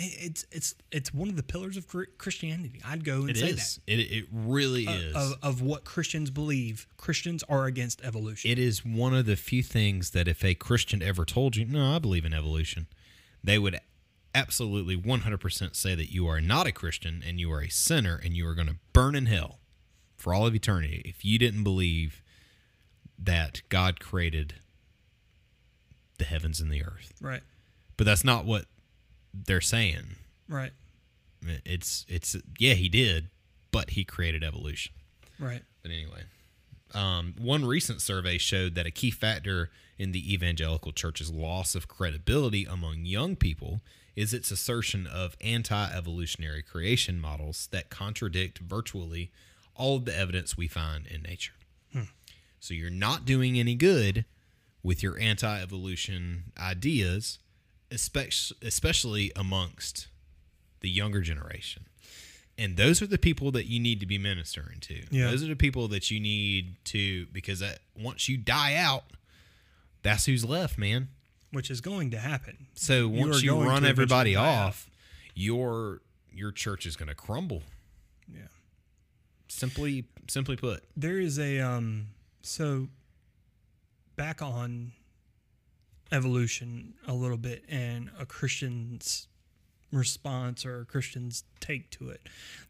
It- It's it's it's one of the pillars of Christianity. I'd go and
It
say
is. It it really is
of, of what Christians believe. Christians are against evolution.
It is one of the few things that if a Christian ever told you, no, I believe in evolution, they would absolutely 100% say that you are not a Christian and you are a sinner and you are going to burn in hell for all of eternity if you didn't believe that God created the heavens and the earth.
right,
But that's not what they're saying.
right,
It's it's yeah, he did, but he created evolution.
right.
But anyway, um, one recent survey showed that a key factor in the evangelical church's loss of credibility among young people is its assertion of anti evolutionary creation models that contradict virtually all of the evidence we find in nature. So you're not doing any good with your anti evolution ideas, especially, especially amongst the younger generation. and those are the people that you need to be ministering to.
Yeah.
Those are the people that you need to because that, once you die out, that's who's left, man.
which is going to happen.
So once
are
you run everybody off, your your church is going to crumble.
Yeah.
Simply simply put.
There is a um so back on evolution a little bit and a Christian's response or a Christian's take to it.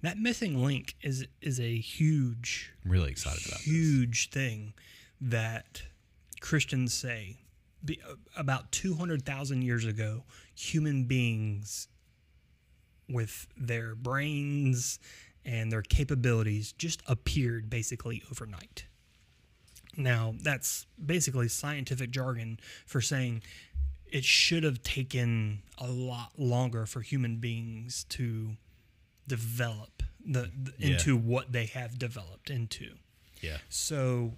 That missing link is is a huge
I'm really excited about this.
huge thing that Christians say. Be, about 200,000 years ago, human beings with their brains and their capabilities just appeared basically overnight. Now, that's basically scientific jargon for saying it should have taken a lot longer for human beings to develop the, the
Yeah.
into what they have developed into.
Yeah.
So,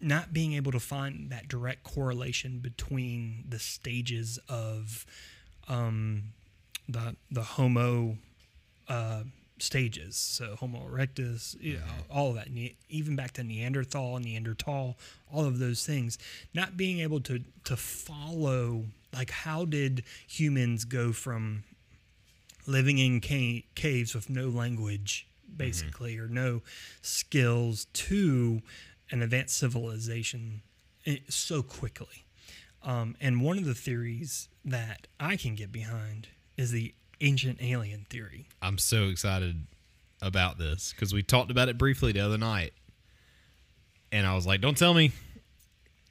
not being able to find that direct correlation between the stages of um, the the Homo uh, stages, so Homo erectus, you mm-hmm. know, all of that, Ne- even back to Neanderthal, Neanderthal, all of those things, not being able to to follow like how did humans go from living in ca- caves with no language mm-hmm. basically or no skills to an advanced civilization eh, so quickly? Um, and one of the theories that i can get behind is the ancient alien theory
I'm so excited about this because we talked about it briefly the other night, and I was like, "Don't tell me,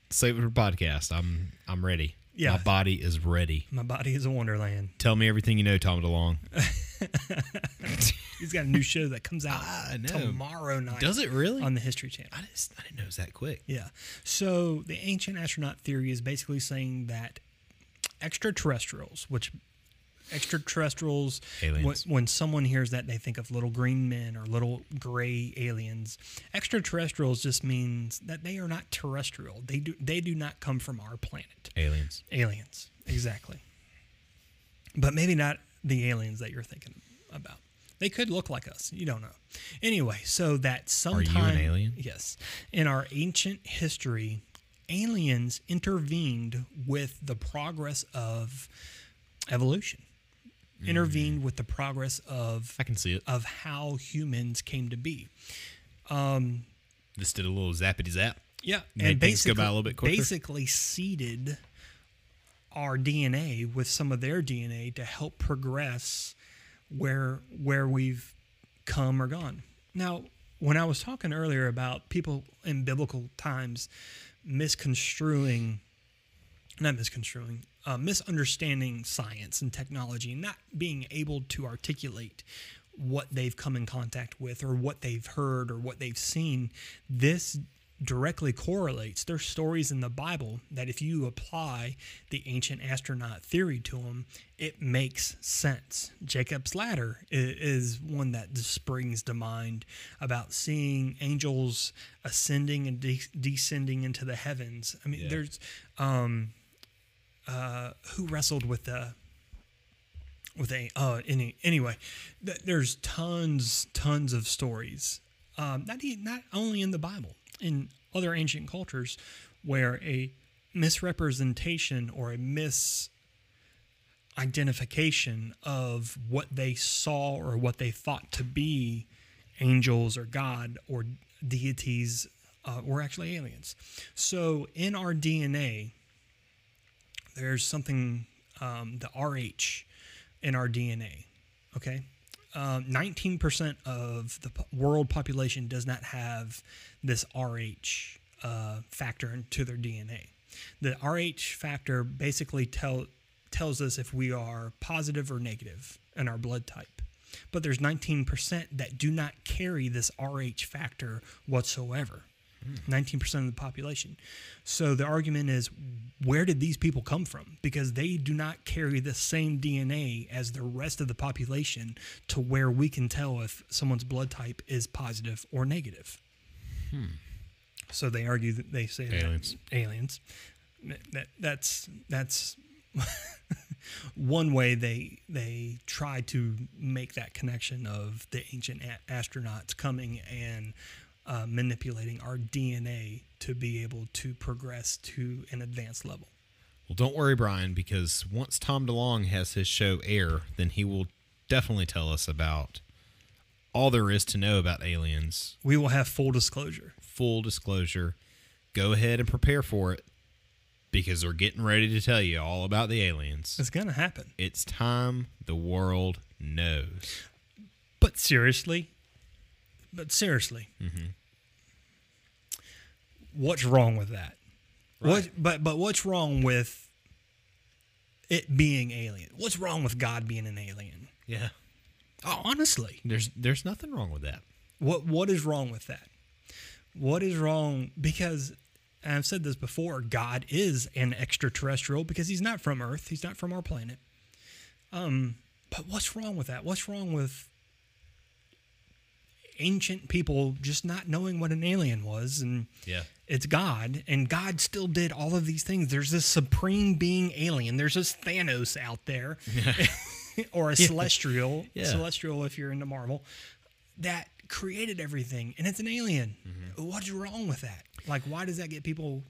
save it for podcast. I'm I'm ready.
Yeah.
my body is ready.
my body is a wonderland
Tell me everything you know, Tom DeLonge.
he's got a new show that comes out tomorrow night
Does it really?
on the history channel
I just I didn't know it was that quick.
Yeah. So the ancient astronaut theory is basically saying that extraterrestrials, which extraterrestrials, when, when someone hears that, they think of little green men or little gray aliens. Extraterrestrials just means that they are not terrestrial. They do they do not come from our planet.
Aliens.
Aliens, exactly. But maybe not the aliens that you're thinking about. They could look like us. You don't know. Anyway, so that
you an alien?
Yes. In our ancient history, aliens intervened with the progress of evolution. Intervened with the progress of
I can see it.
of how humans came to be.
Um, this did a little zappity zap.
Yeah,
Made
and basically,
by a little bit quicker.
basically seeded our DNA with some of their DNA to help progress where where we've come or gone. Now, when I was talking earlier about people in biblical times misconstruing, not misconstruing, uh, misunderstanding science and technology, and not being able to articulate what they've come in contact with or what they've heard or what they've seen, this directly correlates. There's stories in the Bible that if you apply the ancient astronaut theory to them, it makes sense. Jacob's ladder is one that springs to mind about seeing angels ascending and de- descending into the heavens. I mean,
Yeah.
there's um, uh, who wrestled with the with a uh any anyway th- there's tons tons of stories um not not only in the bible in other ancient cultures where a misrepresentation or a misidentification of what they saw or what they thought to be angels or god or deities uh, were actually aliens. So in our dna there's something um, the RH in our DNA. Okay, um, 19% of the world population does not have this RH uh, factor into their DNA. The RH factor basically tell tells us if we are positive or negative in our blood type. But there's 19% that do not carry this RH factor whatsoever. 19% of the population. So the argument is where did these people come from? Because they do not carry the same DNA as the rest of the population to where we can tell if someone's blood type is positive or negative. Hmm. So they argue that they say that
Aliens.
aliens. That that's that's one way they they try to make that connection of the ancient a- astronauts coming and uh, manipulating our DNA to be able to progress to an advanced level.
Well, don't worry, Brian, because once Tom DeLonge has his show air, then he will definitely tell us about all there is to know about aliens.
We will have full disclosure.
Full disclosure. Go ahead and prepare for it because they're getting ready to tell you all about the aliens.
It's gonna happen.
It's time the world knows.
But seriously, but seriously, what's wrong with that? What? But but what's wrong with it being alien? What's wrong with God being an alien?
Yeah.
Oh, honestly,
There's there's nothing wrong with that.
what what is wrong with that? What is wrong? Because and I've said this before. God is an extraterrestrial because he's not from Earth. He's not from our planet. Um, but what's wrong with that? What's wrong with ancient people just not knowing what an alien was and
Yeah.
it's God, and God still did all of these things. There's this supreme being alien. There's this Thanos out there, or a celestial,
Yeah.
celestial if you're into Marvel, that created everything, and it's an alien.
Mm-hmm.
What's wrong with that? Like, why does that get people?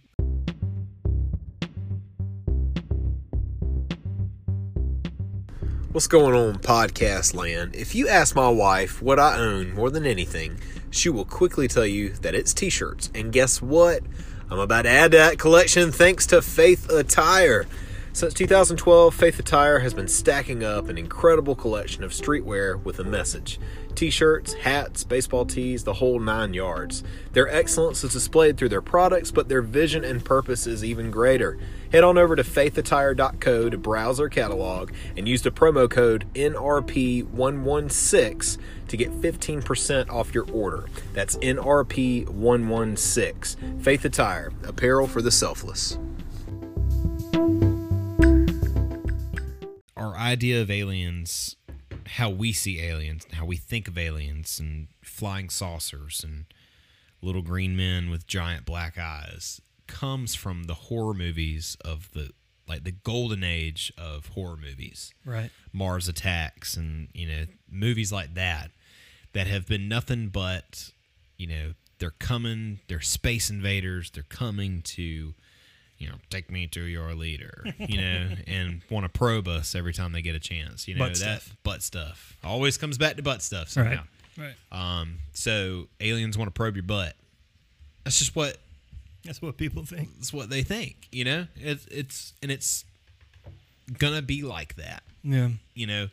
What's going on, podcast land? If you ask my wife what I own more than anything, she will quickly tell you that it's t shirts. And guess what? I'm about to add to that collection thanks to Faith Attire. Since 2012, Faith Attire has been stacking up an incredible collection of streetwear with a message t shirts, hats, baseball tees, the whole nine yards. Their excellence is displayed through their products, but their vision and purpose is even greater. Head on over to faithattire.co to browse our catalog and use the promo code NRP116 to get 15% off your order. That's NRP116. Faith Attire, apparel for the selfless.
our idea of aliens, how we see aliens, how we think of aliens, and flying saucers and little green men with giant black eyes comes from the horror movies of the like the golden age of horror movies.
Right.
Mars Attacks and you know movies like that that have been nothing but you know they're coming they're space invaders they're coming to you know take me to your leader you know and want to probe us every time they get a chance you know
Butt
that
stuff.
butt stuff always comes back to butt stuff somehow
Right.
um so aliens want to probe your butt that's just what
That's what people think.
that's what they think you know it's it's and it's gonna be like that
Yeah.
you know.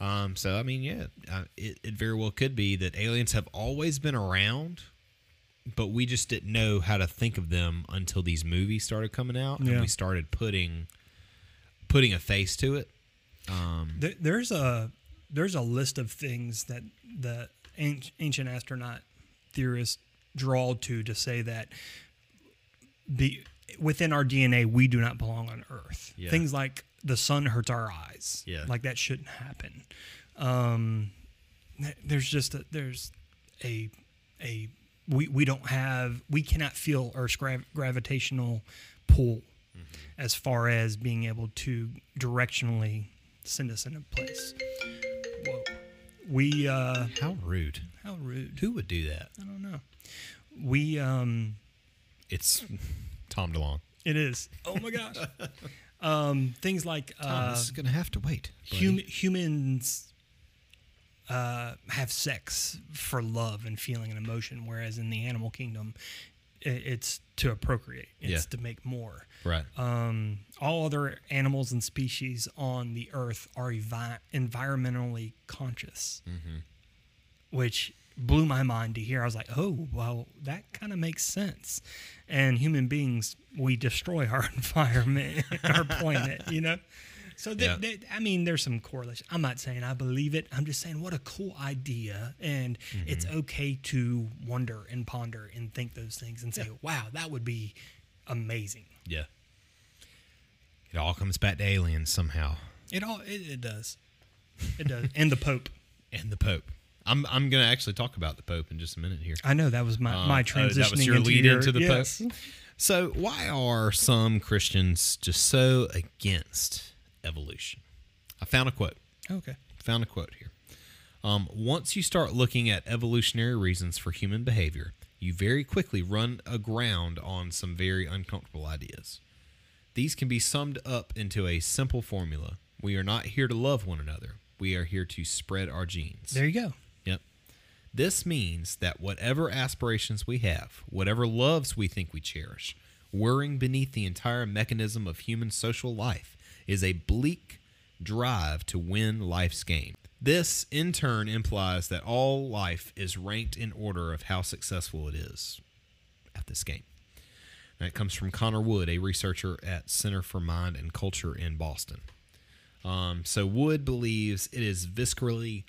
Um, so I mean, yeah, uh, it, it very well could be that aliens have always been around, but we just didn't know how to think of them until these movies started coming out
Yeah.
and we started putting putting a face to it. Um,
There, there's a there's a list of things that the ancient astronaut theorists draw to to say that be within our DNA we do not belong on Earth.
Yeah.
Things like the sun hurts our eyes.
Yeah.
like that shouldn't happen. Um, there's just a, there's a a we we don't have we cannot feel Earth's grav- gravitational pull as far as being able to directionally send us in a place. Whoa. We uh
how rude!
how rude.
Who would do that?
I don't know. We um
It's Tom DeLonge.
it is. Oh my gosh. um things like
Tom,
uh
this is gonna have to wait.
hum- humans uh, have sex for love and feeling and emotion, whereas in the animal kingdom, i- it's to procreate. It's
Yeah.
to make more.
right?
Um, all other animals and species on the earth are evi- environmentally conscious, which blew my mind to hear. I was like, oh, well, that kind of makes sense. And human beings, we destroy our environment, our planet, you know? So, th-
Yeah.
th- I mean, there's some correlation. I'm not saying I believe it. I'm just saying what a cool idea. And it's mm-hmm. okay to wonder and ponder and think those things and say, wow, that would be amazing.
Yeah. It all comes back to aliens somehow,
It all it, it does. It does. and the Pope.
and the Pope. I'm I'm gonna actually talk about the Pope in just a minute here.
I know that was my
Um,
my transitioning
that was your
into
lead
your,
into the
yes.
Pope. So why are some Christians just so against evolution. I found a quote.
Okay.
Found a quote here. Um, once you start looking at evolutionary reasons for human behavior, you very quickly run aground on some very uncomfortable ideas. These can be summed up into a simple formula. We are not here to love one another. We are here to spread our genes.
There you go.
This means that whatever aspirations we have, whatever loves we think we cherish, whirring beneath the entire mechanism of human social life is a bleak drive to win life's game. This, in turn, implies that all life is ranked in order of how successful it is at this game. That comes from Connor Wood, a researcher at Center for Mind and Culture in Boston. Um, so Wood believes it is viscerally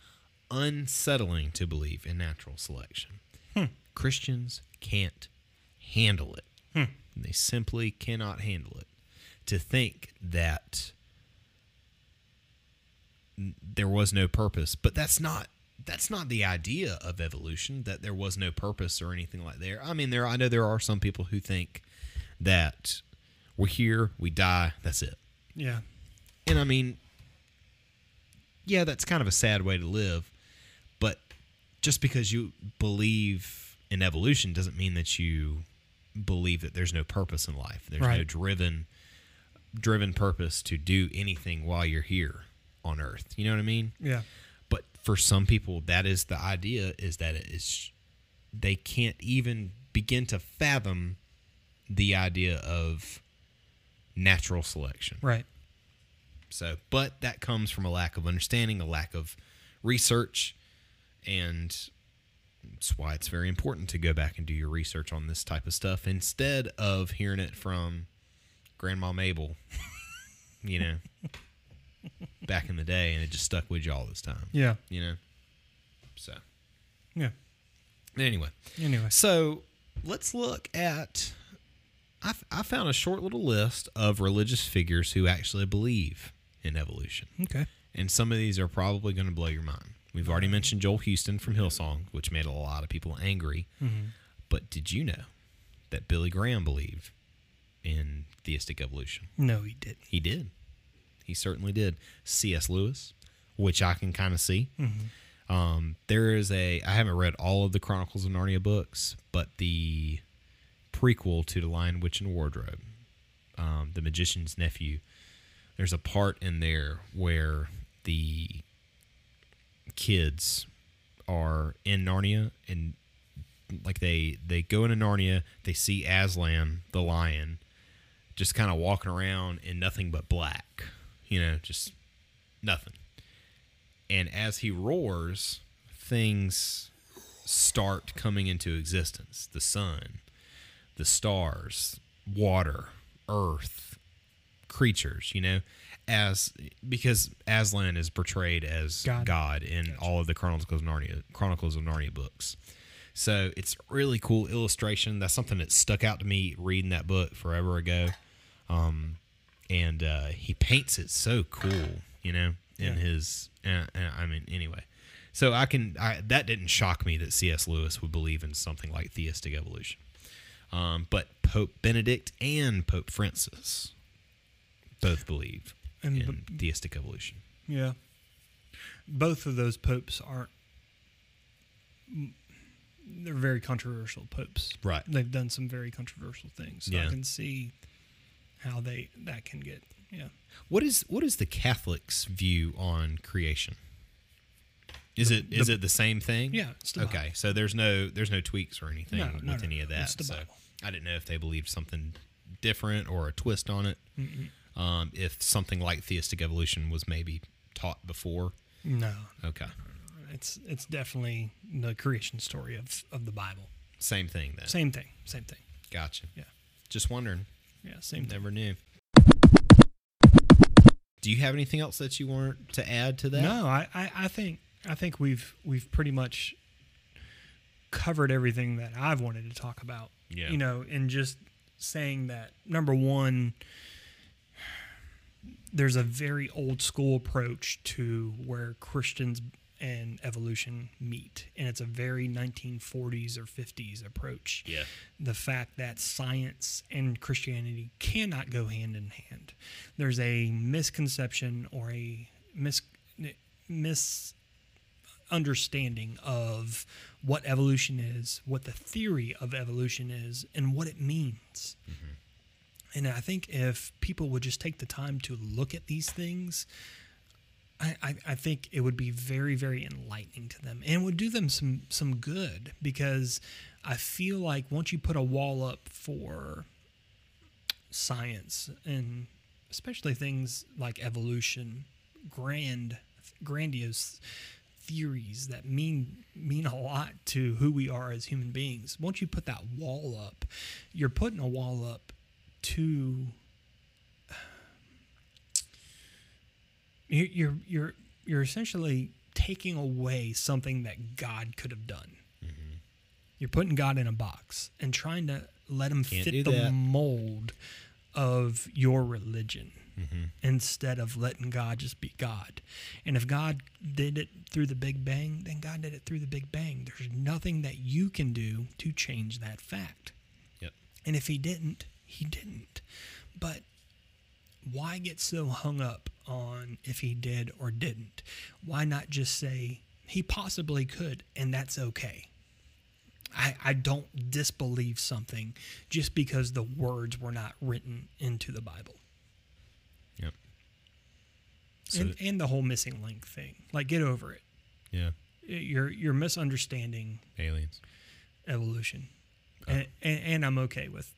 unsettling to believe in natural selection. Hmm. Christians can't handle it. Hmm. They simply cannot handle it. To think that there was no purpose, but that's not that's not the idea of evolution that there was no purpose or anything like there. I mean, there I know there are some people who think that we're here, we die, that's it.
Yeah.
And I mean, yeah, that's kind of a sad way to live. Just because you believe in evolution doesn't mean that you believe that there's no purpose in life. There's no driven driven purpose to do anything while you're here on earth. You know what I mean?
Yeah.
But for some people that is the idea is that it is they can't even begin to fathom the idea of natural selection.
Right.
So, but that comes from a lack of understanding, a lack of research, and that's why it's very important to go back and do your research on this type of stuff instead of hearing it from Grandma Mabel, you know, back in the day, and it just stuck with you all this time,
Yeah.
you know. So,
Yeah.
anyway,
Anyway.
so let's look at. I, I found a short little list of religious figures who actually believe in evolution.
Okay.
And some of these are probably going to blow your mind. We've already mentioned Joel Houston from Hillsong, which made a lot of people angry. But did you know that Billy Graham believed in theistic evolution?
No, he didn't.
He did. He certainly did. C.S. Lewis, which I can kind of see. Um, there is a. I haven't read all of the Chronicles of Narnia books, but the prequel to The Lion, Witch, and Wardrobe, um, The Magician's Nephew, there's a part in there where the kids are in Narnia and like they they go into Narnia, they see Aslan the lion just kind of walking around in nothing but black, you know, just nothing. And as he roars, things start coming into existence. The sun, the stars, water, earth, creatures, you know, as because Aslan is portrayed as
God.
God, in all of the Chronicles of Narnia Chronicles of Narnia books. So it's really cool illustration. That's something that stuck out to me reading that book forever ago. Um, and uh, he paints it so cool, you know, in
Yeah.
his. Uh, uh, I mean, anyway. So I can. I, that didn't shock me that C.S. Lewis would believe in something like theistic evolution. Um, but Pope Benedict and Pope Francis both believe
And
in theistic evolution.
Yeah. Both of those popes aren't. They're very controversial popes.
Right.
They've done some very controversial things. So
Yeah.
I can see how they that can get. Yeah.
What is what is the Catholics' view on creation? Is it is it the same thing?
Yeah, the
okay, so there's no there's no tweaks or anything
No,
with
no, no,
any of that.
the
so
Bible.
I didn't know if they believed something different or a twist on it. Um, if something like theistic evolution was maybe taught before.
No,
Okay,
it's it's definitely the creation story of of the Bible.
same thing then.
Same thing. Same thing.
Gotcha.
Yeah.
Just wondering.
Yeah. Same thing.
Never knew. Do you have anything else that you want to add to that?
No, I, I, I think I think we've we've pretty much covered everything that I've wanted to talk about.
Yeah.
You know, and just saying that number one, there's a very old school approach to where Christians and evolution meet, and it's a very 1940s or 50s approach.
Yeah.
The fact that science and Christianity cannot go hand in hand. there's a misconception or a mis misunderstanding of what evolution is, what the theory of evolution is, and what it means. Mm-hmm. And I think if people would just take the time to look at these things, I, I, I think it would be very, very enlightening to them and would do them some, some good because I feel like once you put a wall up for science and especially things like evolution, grand, grandiose theories that mean mean a lot to who we are as human beings. Once you put that wall up, you're putting a wall up to um, you're you're you're, you're essentially taking away something that God could have done. Mm-hmm. You're putting God in a box and trying to let him
Can't
fit the
that.
mold of your religion mm-hmm. instead of letting God just be God. And if God did it through the Big Bang, then God did it through the Big Bang. There's nothing that you can do to change that fact.
Yep.
And if he didn't, he didn't. But why get so hung up on if he did or didn't? Why not just say he possibly could and that's okay? I, I don't disbelieve something just because the words were not written into the Bible.
Yep. So
and, and the whole missing link thing. Like, get over it.
yeah,
You're, you're misunderstanding
aliens.
evolution. Oh. And, and, and I'm okay with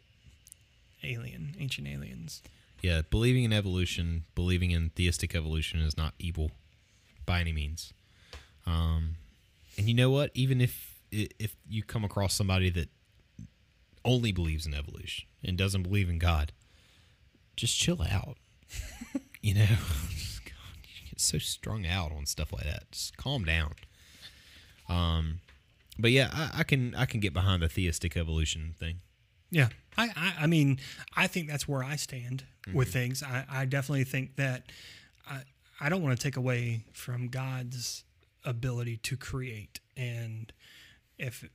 alien, ancient aliens.
Yeah, believing in evolution, believing in theistic evolution is not evil by any means. Um, and you know what? Even if if you come across somebody that only believes in evolution and doesn't believe in God, just chill out. you know, God, you get so strung out on stuff like that. Just calm down. Um, but yeah, I, I can I can get behind the theistic evolution thing.
Yeah, I, I, I mean, I think that's where I stand with mm-hmm. things. I, I definitely think that I, I don't want to take away from God's ability to create, and if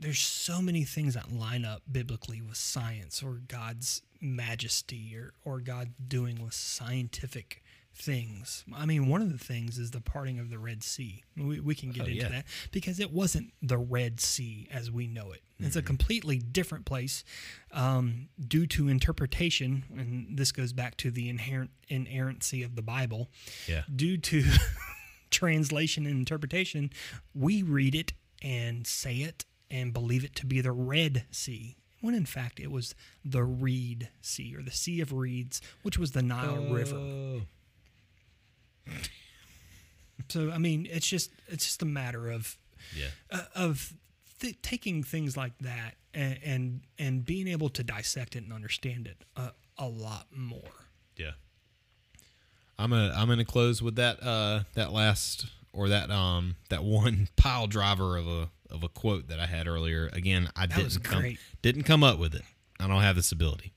there's so many things that line up biblically with science or God's majesty or, or God doing with scientific things. I mean, one of the things is the parting of the Red Sea. We, we can get
Oh,
into
yeah.
that because it wasn't the Red Sea as we know it. It's a completely different place um, due to interpretation, and this goes back to the inherent inerrancy of the Bible.
Yeah.
Due to translation and interpretation, we read it and say it and believe it to be the Red Sea. When in fact it was the Reed Sea or the Sea of Reeds, which was the Nile River. So I mean, it's just it's just a matter of
Yeah.
uh, of th- taking things like that and, and and being able to dissect it and understand it a, a lot more.
Yeah. I'm gonna I'm gonna close with that uh that last or that um that one pile driver of a of a quote that I had earlier. Again, I
That
didn't come didn't come up with it. I don't have this ability.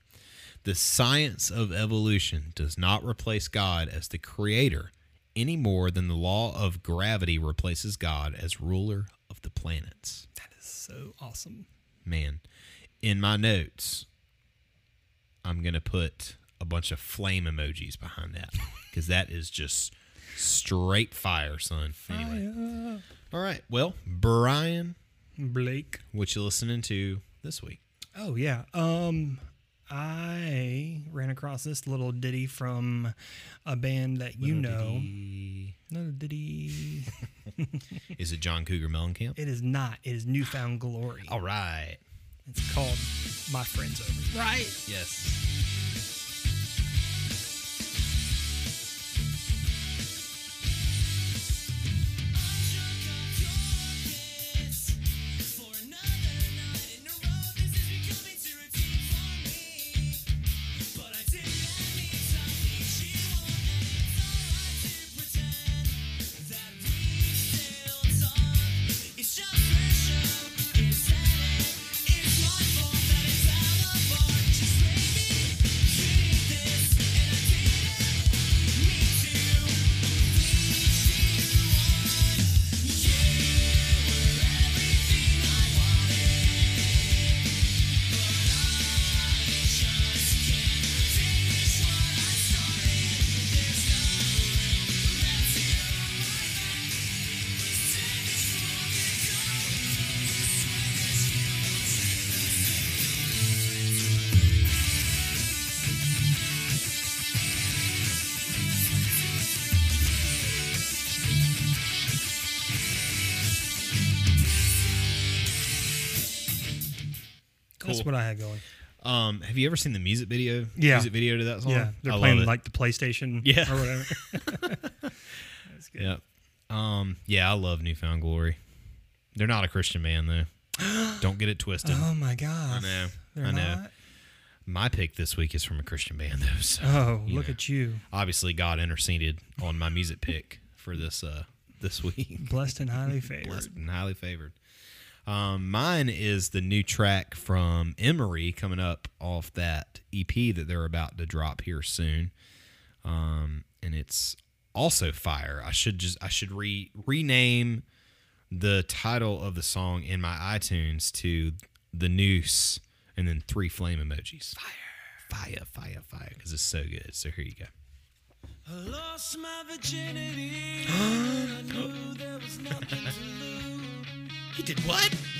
The science of evolution does not replace God as the creator any more than the law of gravity replaces God as ruler of the planets.
That is so awesome.
Man, in my notes, I'm gonna put a bunch of flame emojis behind that because that is just straight fire, son. Anyway, all right. Well, Brian,
Blake.
what you listening to this week?
Oh yeah. Um I ran across this little ditty from a band that you know. Little ditty.
Is it John Cougar Mellencamp?
It is not. It is New Found Glory.
All right.
It's called My Friends Over. Right.
Yes. You ever seen the music video?
Yeah.
Music video to that song?
Yeah, they're
I
playing like the PlayStation
Yeah.
or whatever. That's good.
Yeah. Um, yeah, I love New Found Glory. They're not a Christian band though. Don't get it twisted.
Oh my god.
I know.
They're
I know.
not?
My pick this week is from a Christian band though. So
Oh, look
know.
at you.
obviously God interceded on my music pick for this uh this week.
Blessed and highly favored.
Blessed and highly favored. Um, mine is the new track from Emery coming up off that EP that they're about to drop here soon. Um, and it's also fire. I should just I should re rename the title of the song in my iTunes to the noose and then three flame emojis. Fire, fire, fire, fire, because it's so good. So here you go.
I lost my virginity. I knew there was nothing to lose.
He did what?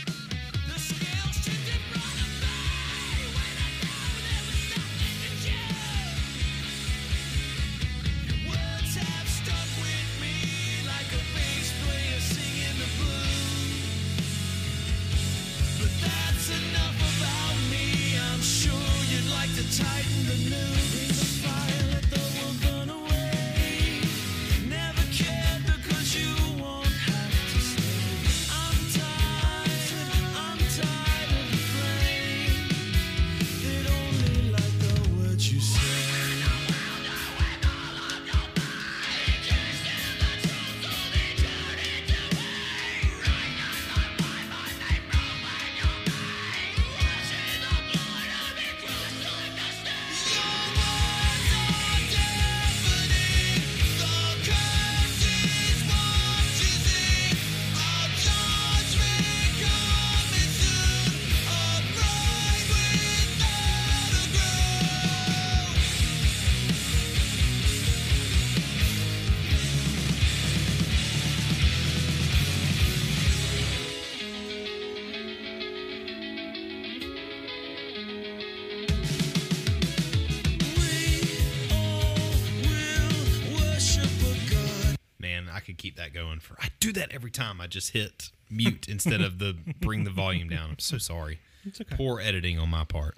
Time. I just hit mute instead of the bring the volume down. I'm so sorry.
It's okay.
Poor editing on my part.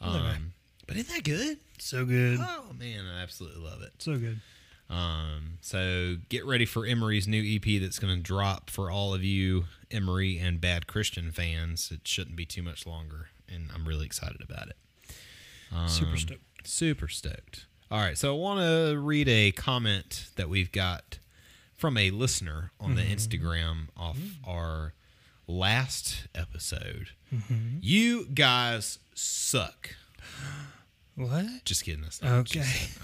Um, but isn't that good?
So good.
Oh man, I absolutely love it.
So good.
Um, so get ready for Emery's new EP that's going to drop for all of you Emery and Bad Christian fans. It shouldn't be too much longer, and I'm really excited about it.
Super
Um,
stoked.
Super stoked. All right, so I want to read a comment that we've got from a listener on the mm-hmm. Instagram off mm. our last episode. Mm-hmm. You guys suck.
What?
Just kidding. That's not what she
Okay.
said.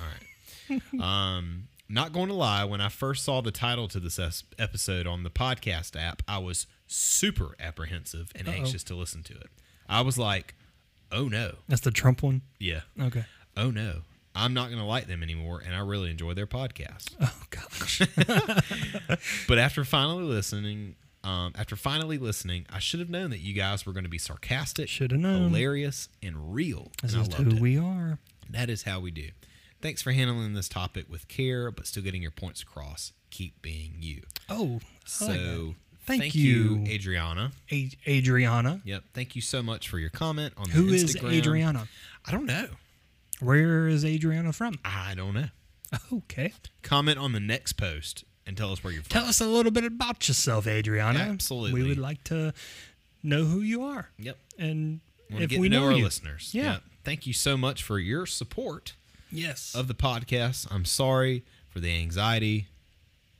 All right. um, not going to lie. When I first saw the title to this es- episode on the podcast app, I was super apprehensive and anxious to listen to it. I was like, "Oh no,
That's the Trump one.
yeah,
Okay.
oh no, I'm not going to like them anymore." And I really enjoy their podcast.
Oh gosh.
But after finally listening, um, after finally listening, I should have known that you guys were going to be sarcastic,
Shoulda known.
hilarious, and real.
This
and
is who
it.
we are.
That is how we do. Thanks for handling this topic with care, but still getting your points across. Keep being you.
Oh,
So,
like that. Thank
you,
you.
Adriana.
A- Adriana.
Yep. Thank you so much for your comment on
Who
the
is Adriana?
I don't know.
Where is Adriana from?
I don't know.
Okay.
Comment on the next post and tell us where you're from.
Tell us a little bit about yourself, Adriana.
Absolutely.
We would like to know who you are.
Yep.
And if
get
we
to know,
know,
our
you.
listeners.
Yeah.
Yep. Thank you so much for your support
Yes.
of the podcast. I'm sorry for the anxiety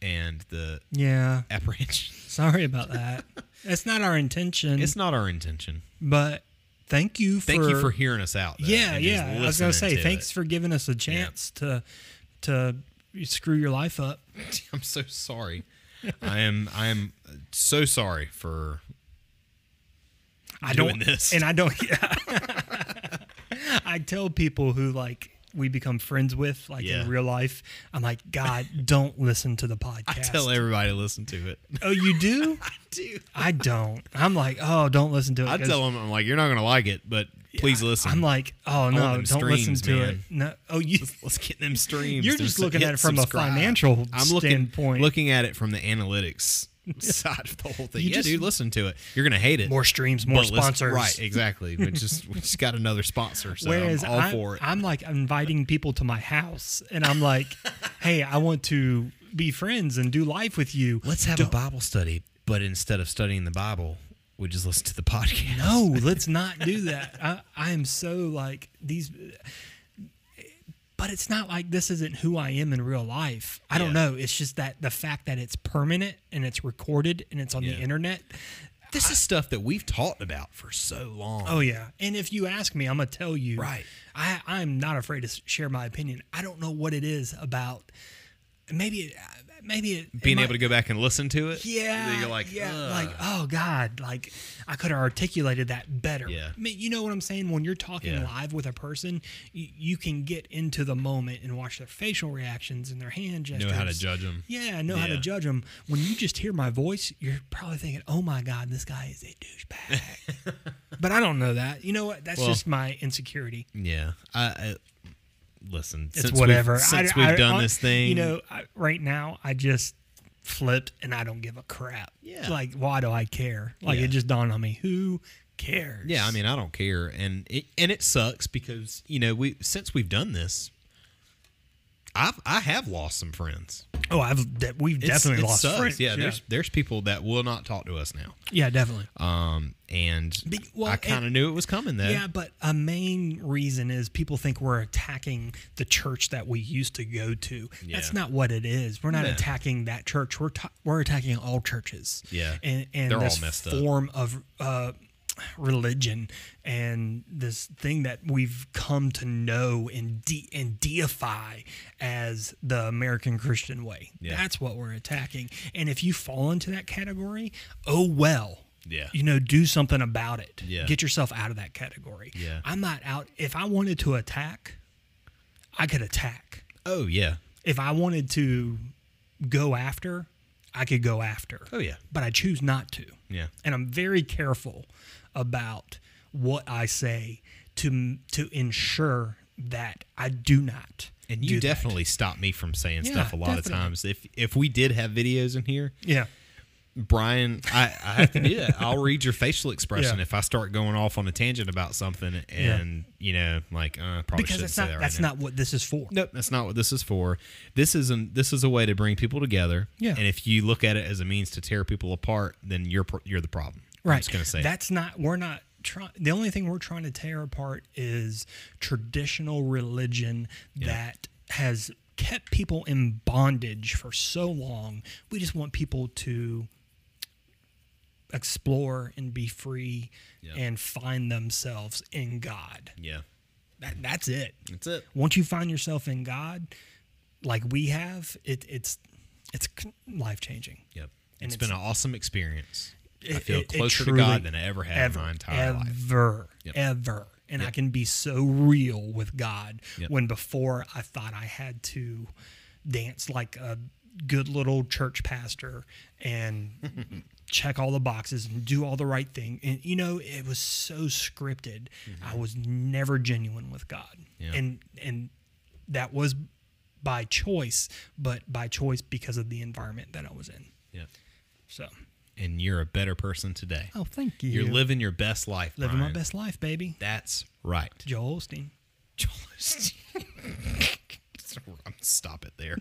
and the
yeah.
apprehension.
Sorry about that. it's not our intention.
It's not our intention.
but thank you for
Thank you for hearing us out. though,
Yeah, yeah. I was gonna say
to
thanks
it.
for giving us a chance to to screw your life up.
I'm so sorry. I am I am so sorry for
I
doing
don't
this.
and I don't. I tell people who like we become friends with, like
Yeah.
in real life, I'm like, God, don't listen to the podcast.
I tell everybody to listen to it.
oh, you do?
I do.
I don't. I'm like, oh, don't listen to it.
I tell them I'm like you're not gonna like it, but please listen.
I'm like, oh no, don't listen
streams,
to it. No, oh you.
let's get them streams.
You're just looking at it from a financial
I'm looking
standpoint.
looking at it from the analytics side of the whole thing.
You
yeah,
just-
dude, listen to it. You're gonna hate it.
More streams, more
listen-
sponsors.
right? Exactly. We just we just got another sponsor, so
Whereas
I'm all
I'm,
for it.
I'm like inviting people to my house, and I'm like, "Hey, I want to be friends and do life with you.
Let's have a Bible study, but instead of studying the Bible, we just listen to the podcast.
No, let's not do that. I, I am so like these, but it's not like this isn't who I am in real life. I don't know. It's just that the fact that it's permanent and it's recorded and it's on the internet.
This is stuff that we've talked about for so long.
Oh yeah, and if you ask me, I'm gonna tell you.
Right.
I I'm not afraid to share my opinion. I don't know what it is about. Maybe it, maybe it, it
Being
might-
able to go back and listen to it.
Yeah,
You're like,
yeah,
"Ugh."
like oh god, like I could have articulated that better.
Yeah.
I mean, you know what I'm saying? When you're talking
Yeah.
live with a person, you, you can get into the moment and watch their facial reactions and their hand gestures.
know how to judge them.
Yeah, know how to judge them. When you just hear my voice, you're probably thinking, "Oh my god, this guy is a douchebag." but I don't know that. You know what? That's
Well-
just my insecurity.
Yeah. I, I listen.
It's
since we've-
whatever.
Since
I-
we've
I-
done
I-
this thing,
you know, I, right now I just flipped and I don't give a crap.
Yeah.
Like, why do I care? Like,
Yeah.
it just dawned on me. Who cares?
Yeah, I mean, I don't care, and it and it sucks because you know we since we've done this, I've I have lost some friends.
oh, I've de- we've
It's-
definitely
it
lost
sucks.
friends.
Yeah, there's there's people that will not talk to us now.
yeah, definitely.
Um, and
Be- well,
I kind of knew it was coming though.
Yeah, but a main reason is people think we're attacking the church that we used to go to. That's
Yeah.
not what it is. We're not
No.
attacking that church. We're ta- we're attacking all churches.
Yeah.
and and
They're all
this
messed up.
form of uh, religion and this thing that we've come to know and de- and deify as the American Christian way.
Yeah.
That's what we're attacking. And if you fall into that category, oh well.
Yeah.
You know, do something about it.
Yeah.
Get yourself out of that category.
Yeah.
I'm not out. If I wanted to attack, I could attack.
Oh yeah.
If I wanted to go after, I could go after.
Oh yeah.
But I choose not to.
Yeah.
And I'm very careful about what I say to to ensure that I do not.
And you
that.
definitely stopped me from saying
Yeah,
stuff a lot of times. If if we did have videos in here,
Yeah.
Brian, I, I have to do that. I'll read your facial expression
Yeah.
if I start going off on a tangent about something, and you know, like uh, probably
Because
shouldn't
that's
say
not
that right
that's
now.
not what this is for.
Nope, that's not what this is for. This isn't. This is a way to bring people together.
Yeah.
And if you look at it as a means to tear people apart, then you're you're the problem. I'm
Right.
just gonna say.
that's not. We're not trying. The only thing we're trying to tear apart is traditional religion that has kept people in bondage for so long. We just want people to explore and be free
Yeah.
and find themselves in God.
Yeah.
That, that's it.
That's it.
Once you find yourself in God, like we have, it, it's it's life changing.
Yep.
And
it's
it's-
been an awesome experience. I feel
it- it
closer
truly-
to God than I ever have
ever,
in my entire life.
ever,
Yep.
ever. And I can be so real with God
Yep.
when before I thought I had to dance like a good little church pastor and check all the boxes and do all the right thing. And you know, it was so scripted. I was never genuine with God.
Mm-hmm.
And and that was by choice, but by choice because of the environment that I was in.
Yeah.
So,
And you're a better person today.
oh, thank you.
You're living your best life.
living my best life, baby.
That's right.
Joel Osteen.
Joel Osteen. Stop it there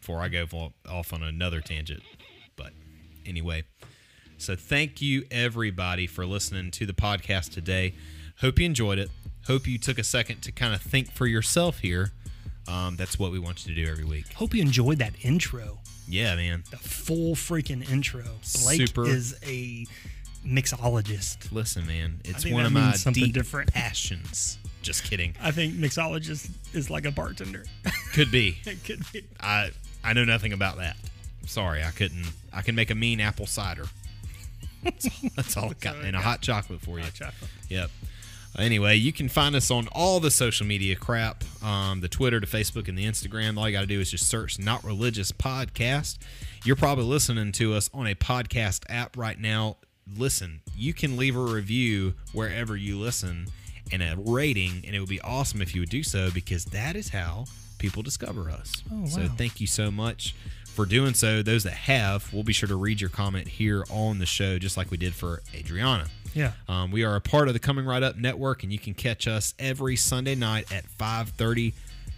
before I go off on another tangent. But anyway, so thank you everybody for listening to the podcast today. Hope you enjoyed it. Hope you took a second to kind of think for yourself here. Um, that's what we want you to do every week.
Hope you enjoyed that intro.
Yeah, man.
The full freaking intro. Blake
Super.
is a mixologist.
Listen, man. It's one of my deep
different.
passions. Just kidding.
I think mixologist is like a bartender.
Could be.
it could be.
I I know nothing about that. Sorry, I couldn't. I can make a mean apple cider. That's all, that's all I got. And a hot chocolate for you.
Hot chocolate.
Yep. Anyway, you can find us on all the social media crap um, the Twitter, the Facebook, and the Instagram. All you got to do is just search Not Religious Podcast. You're probably listening to us on a podcast app right now. Listen, you can leave a review wherever you listen, and a rating. And it would be awesome if you would do so because that is how people discover us.
Oh,
So thank you so much for doing so. Those that have, we'll be sure to read your comment here on the show, just like we did for Adriana.
Yeah.
Um, we are a part of the Coming Right Up Network, and you can catch us every Sunday night at 5:30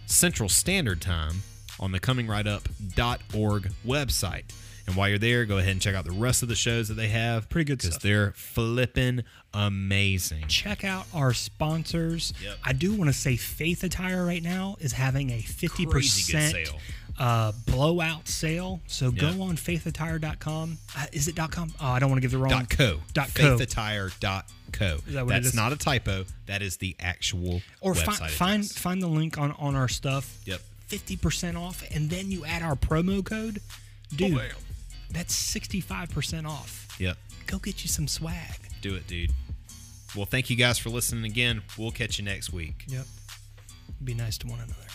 Central Standard Time on the ComingRightUp.org website. And while you're there, go ahead and check out the rest of the shows that they have.
Pretty good
because
stuff.
they're flipping amazing.
check out our sponsors.
Yep.
I do want to say Faith Attire right now is having a 50%
Crazy good sale.
Uh, blowout sale. So go on faithattire.com. Uh, is it .com? Oh, I don't want to give the wrong.
Dot co.
Dot co.
Faithattire.co.
Is that what
That's
is?
not a typo. That is the actual
Or
website
fi- find find the link on, on our stuff.
Yep.
50% off. And then you add our promo code. Dude,
Oh, wow.
that's 65% off.
Yep.
Go get you some swag.
Do it, dude. Well, thank you guys for listening again. We'll catch you next week.
Yep. Be nice to one another.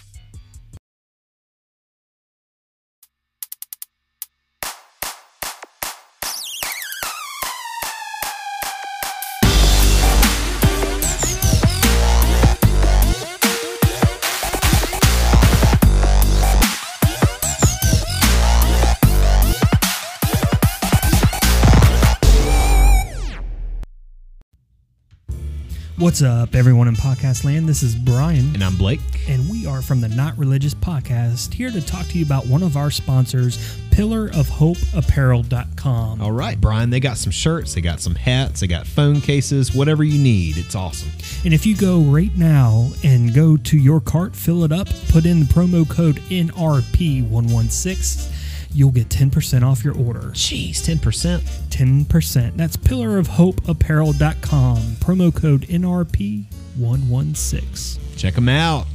What's up, everyone in podcast land? This is Brian.
And I'm Blake.
and we are from the Not Religious Podcast, here to talk to you about one of our sponsors, pillarofhopeapparel.com.
All right, Brian, they got some shirts, they got some hats, they got phone cases, whatever you need. It's awesome.
And if you go right now and go to your cart, fill it up, put in the promo code NRP116, you'll get 10% off your order.
Jeez, 10%.
10%. That's pillarofhopeapparel.com. Promo code NRP116.
Check them out.